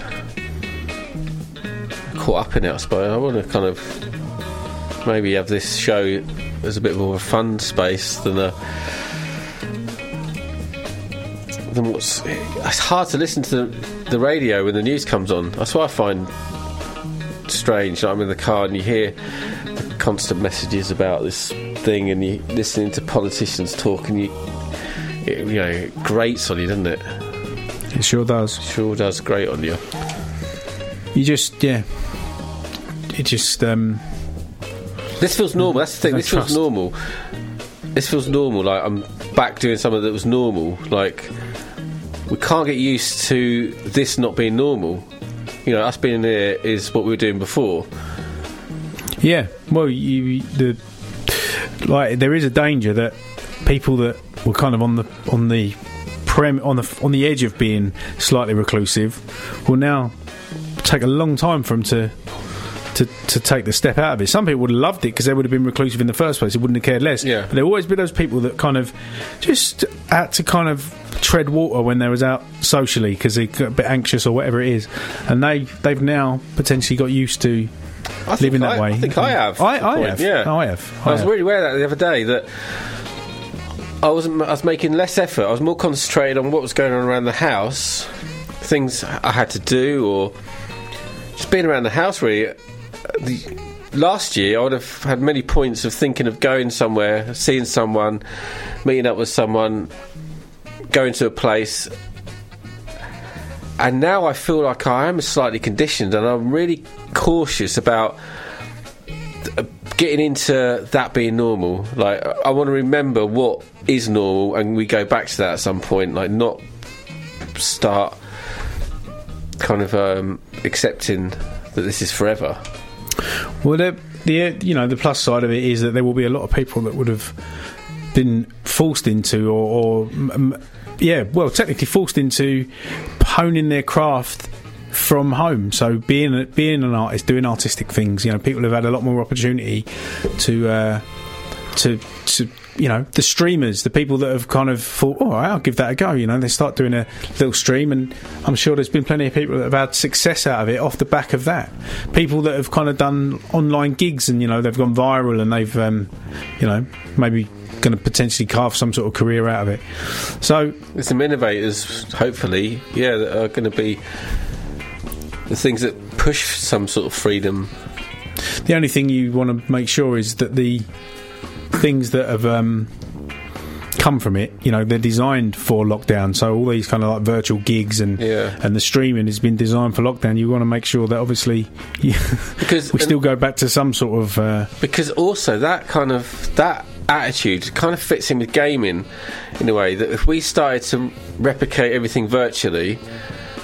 caught up in it. I suppose I want to kind of maybe have this show as a bit more of a fun space than a than what's. It's hard to listen to the, the radio when the news comes on. That's what I find strange. I'm in the car and you hear the constant messages about this thing, and you listening to politicians talk, and you, you know, it grates on you, doesn't it? It sure does. Sure does grate on you. You just, yeah. It just, um. This feels normal. That's the thing. This trust. feels normal. This feels normal. Like I'm back doing something that was normal. Like we can't get used to this not being normal. You know, us being here is what we were doing before. Yeah, well, you the like there is a danger that people that were kind of on the on the prem on the on the edge of being slightly reclusive will now take a long time for them to. To, to take the step out of it. Some people would have loved it because they would have been reclusive in the first place. They wouldn't have cared less. Yeah. But there always be those people that kind of just had to kind of tread water when they was out socially because they got a bit anxious or whatever it is, and they they've now potentially got used to I living that I- way. I think I mm. have. I, I have. Yeah, I have. I, was have. really aware of that the other day that I wasn't. I was making less effort. I was more concentrated on what was going on around the house, things I had to do, or just being around the house. Really, the, last year I would have had many points of thinking of going somewhere, seeing someone, meeting up with someone, going to a place. And now I feel like I am slightly conditioned, and I'm really cautious about uh, getting into that being normal. Like, I want to remember what is normal, and we go back to that at some point. Like, not start kind of um, accepting that this is forever. Well, the, you know the plus side of it is that there will be a lot of people that would have been forced into, or, or yeah, well, technically forced into honing their craft from home. So being being an artist, doing artistic things, you know, people have had a lot more opportunity to uh, to to you know the streamers, the people that have kind of thought, oh, all right, I'll give that a go. You know, they start doing a little stream, and I'm sure there's been plenty of people that have had success out of it off the back of that. People that have kind of done online gigs, and you know they've gone viral, and they've um, you know maybe going to potentially carve some sort of career out of it. So There's some innovators, hopefully, yeah, that are going to be the things that push some sort of freedom. The only thing you want to make sure is that the things that have um, come from it, you know, they're designed for lockdown. So all these kind of like virtual gigs and and the streaming has been designed for lockdown. You want to make sure that obviously [laughs] you, because we still go back to some sort of uh, because also that kind of that attitude kind of fits in with gaming in a way that if we started to replicate everything virtually,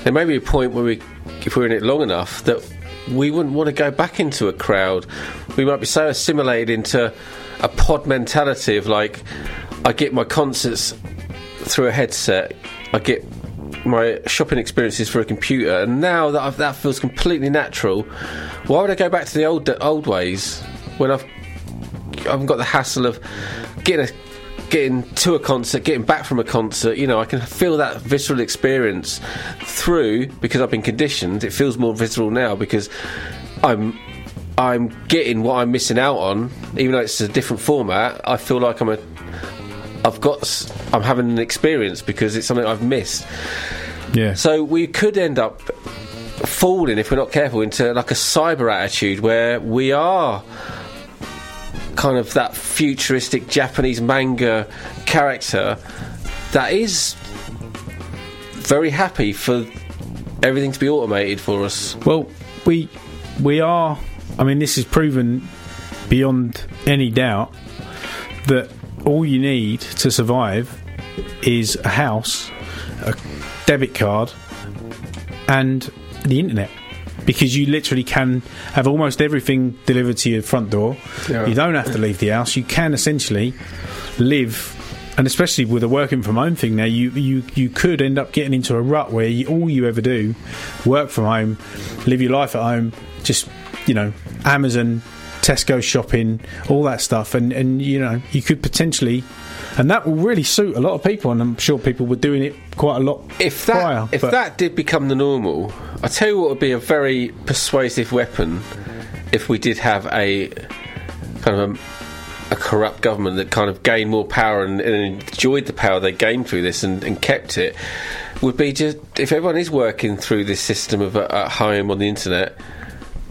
there may be a point where we, if we're in it long enough, that we wouldn't want to go back into a crowd. We might be so assimilated into a pod mentality of like, I get my concerts through a headset, I get my shopping experiences through a computer, and now that I've, that feels completely natural, why would I go back to the old old ways when I've I haven't got the hassle of getting a, getting to a concert, getting back from a concert. You know, I can feel that visceral experience through because I've been conditioned. It feels more visceral now because I'm I'm getting what I'm missing out on, even though it's a different format. I feel like I'm a I've got I'm having an experience because it's something I've missed. Yeah. So we could end up falling if we're not careful into like a cyber attitude where we are kind of that futuristic Japanese manga character that is very happy for everything to be automated for us. Well, we we are. I mean, this is proven beyond any doubt that all you need to survive is a house a debit card, and the internet. Because you literally can have almost everything delivered to your front door. Yeah. You don't have to leave the house. You can essentially live, and especially with the working from home thing now, you you, you could end up getting into a rut where you, all you ever do, work from home, live your life at home, just you know, Amazon, Tesco shopping, all that stuff, and and you know, you could potentially. And that will really suit a lot of people, and I'm sure people were doing it quite a lot If that prior. if that did become the normal, I tell you what would be a very persuasive weapon if we did have a kind of a, a corrupt government that kind of gained more power and, and enjoyed the power they gained through this and, and kept it would be just if everyone is working through this system of uh, at home on the internet.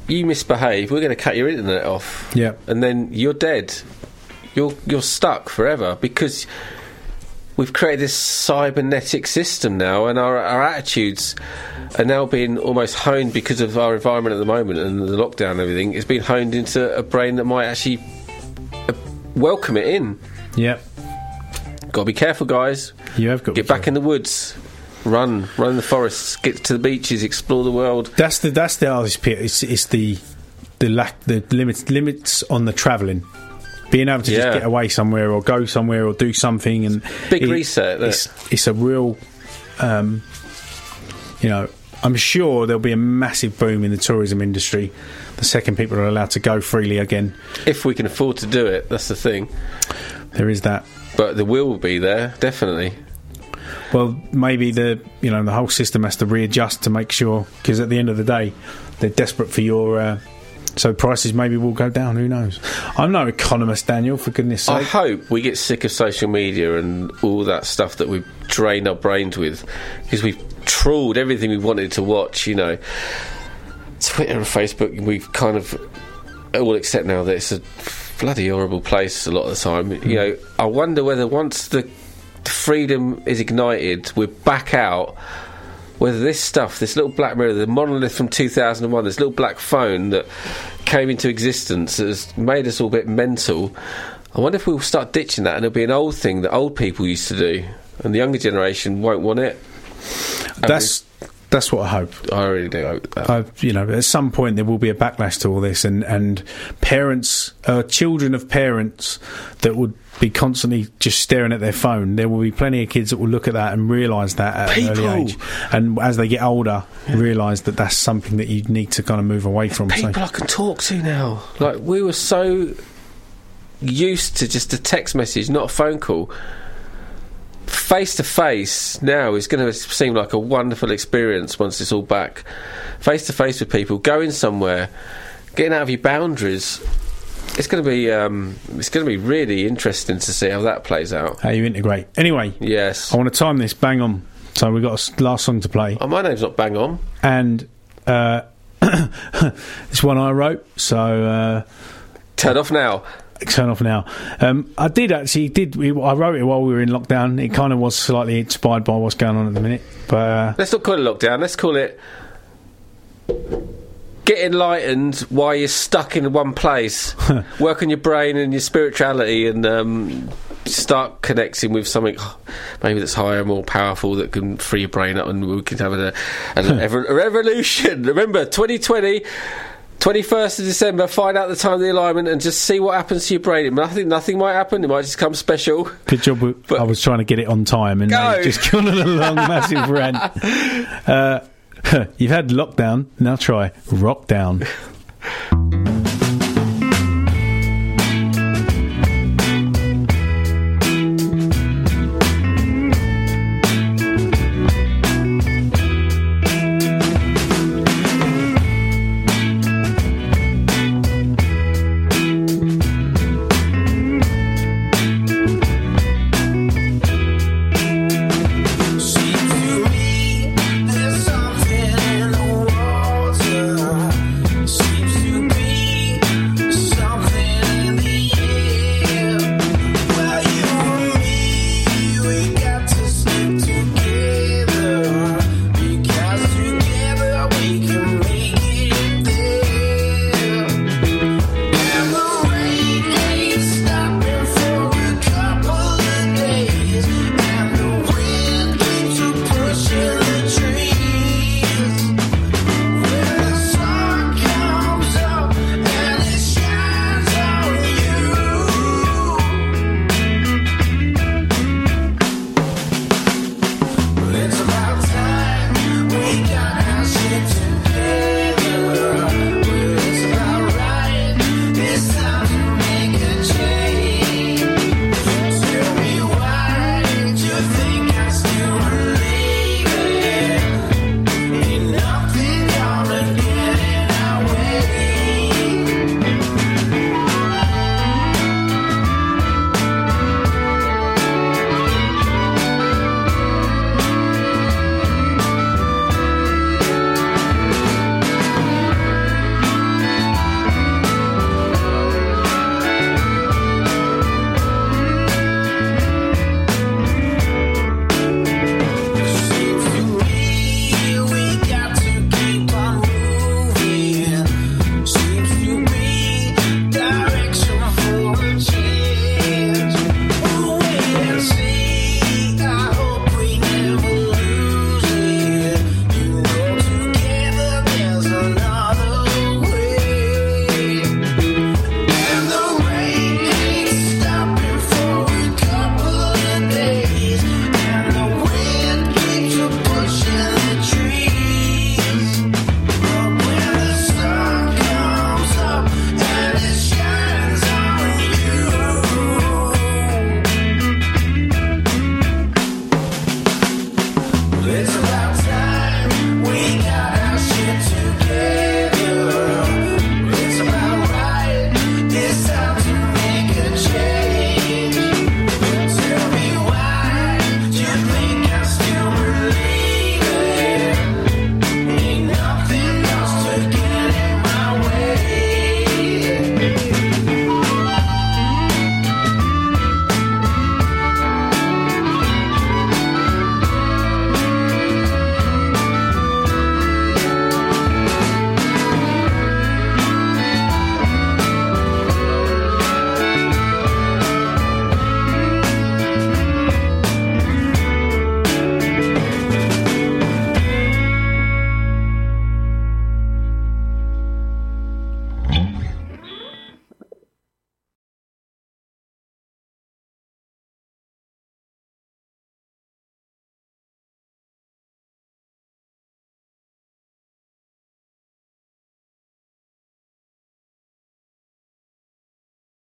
You misbehave, we're going to cut your internet off. Yeah. and then you're dead. You're you're stuck forever because we've created this cybernetic system now, and our, our attitudes are now being almost honed because of our environment at the moment and the lockdown and everything. It's been honed into a brain that might actually uh, welcome it in. yeah, Got to be careful, guys. you have got Get back in the woods. Run, run in the forests, get to the beaches, explore the world. That's the that's the hardest bit. It's, it's the the lack the limits limits on the travelling. Being able to Yeah. just get away somewhere or go somewhere or do something and Big reset. It's, it's a real, um, you know. I'm sure there'll be a massive boom in the tourism industry the second people are allowed to go freely again. If we can afford to do it, that's the thing. There is that. But the will will be there, definitely. Well, maybe the you know the whole system has to readjust to make sure because at the end of the day, they're desperate for your. Uh, so prices maybe will go down. Who knows? I'm no economist, Daniel. For goodness' sake. I hope we get sick of social media and all that stuff that we've drained our brains with because we've trawled everything we wanted to watch, you know. Twitter and Facebook, we've kind of all accept now that it's a bloody horrible place a lot of the time. You hmm. know, I wonder whether once the freedom is ignited, we're back out. Whether this stuff, this little black mirror, the monolith from 2001, this little black phone that came into existence that has made us all a bit mental, I wonder if we'll start ditching that and it'll be an old thing that old people used to do and the younger generation won't want it. That's that's what I hope. I really do hope that. I, you know, at some point there will be a backlash to all this, and and parents, uh, children of parents that would be constantly just staring at their phone. There will be plenty of kids that will look at that and realise that at an early age, and as they get older, realise that that's something that you need to kind of move away from. So- people I can talk to now. Like we were so used to just a text message, not a phone call. Face to face now is going to seem like a wonderful experience once it's all back. Face to face with people, going somewhere, getting out of your boundaries. It's going to be um, it's going to be really interesting to see how that plays out. how you integrate. Anyway, Yes. I want to time this bang on. So we've got a last song to play. Oh, my name's not bang on. and uh, [coughs] it's one I wrote. So uh, turn off now. Turn off now. Um, I did actually did. we- I wrote it while we were in lockdown. It kind of was slightly inspired by what's going on at the minute. But uh, Let's not call it lockdown. Let's call it get enlightened while you're stuck in one place. [laughs] Work on your brain and your spirituality, and um, start connecting with something maybe that's higher, more powerful that can free your brain up, and we can have a, a, a, [laughs] a revolution. Remember, 2020. 21st of December, find out the time of the alignment and just see what happens to your brain. Nothing, nothing might happen. It might just come special. good job. with- I was trying to get it on time, and Go. just gone on a long, [laughs] massive rant. Uh, [laughs] you've had lockdown. Now try rock down. [laughs]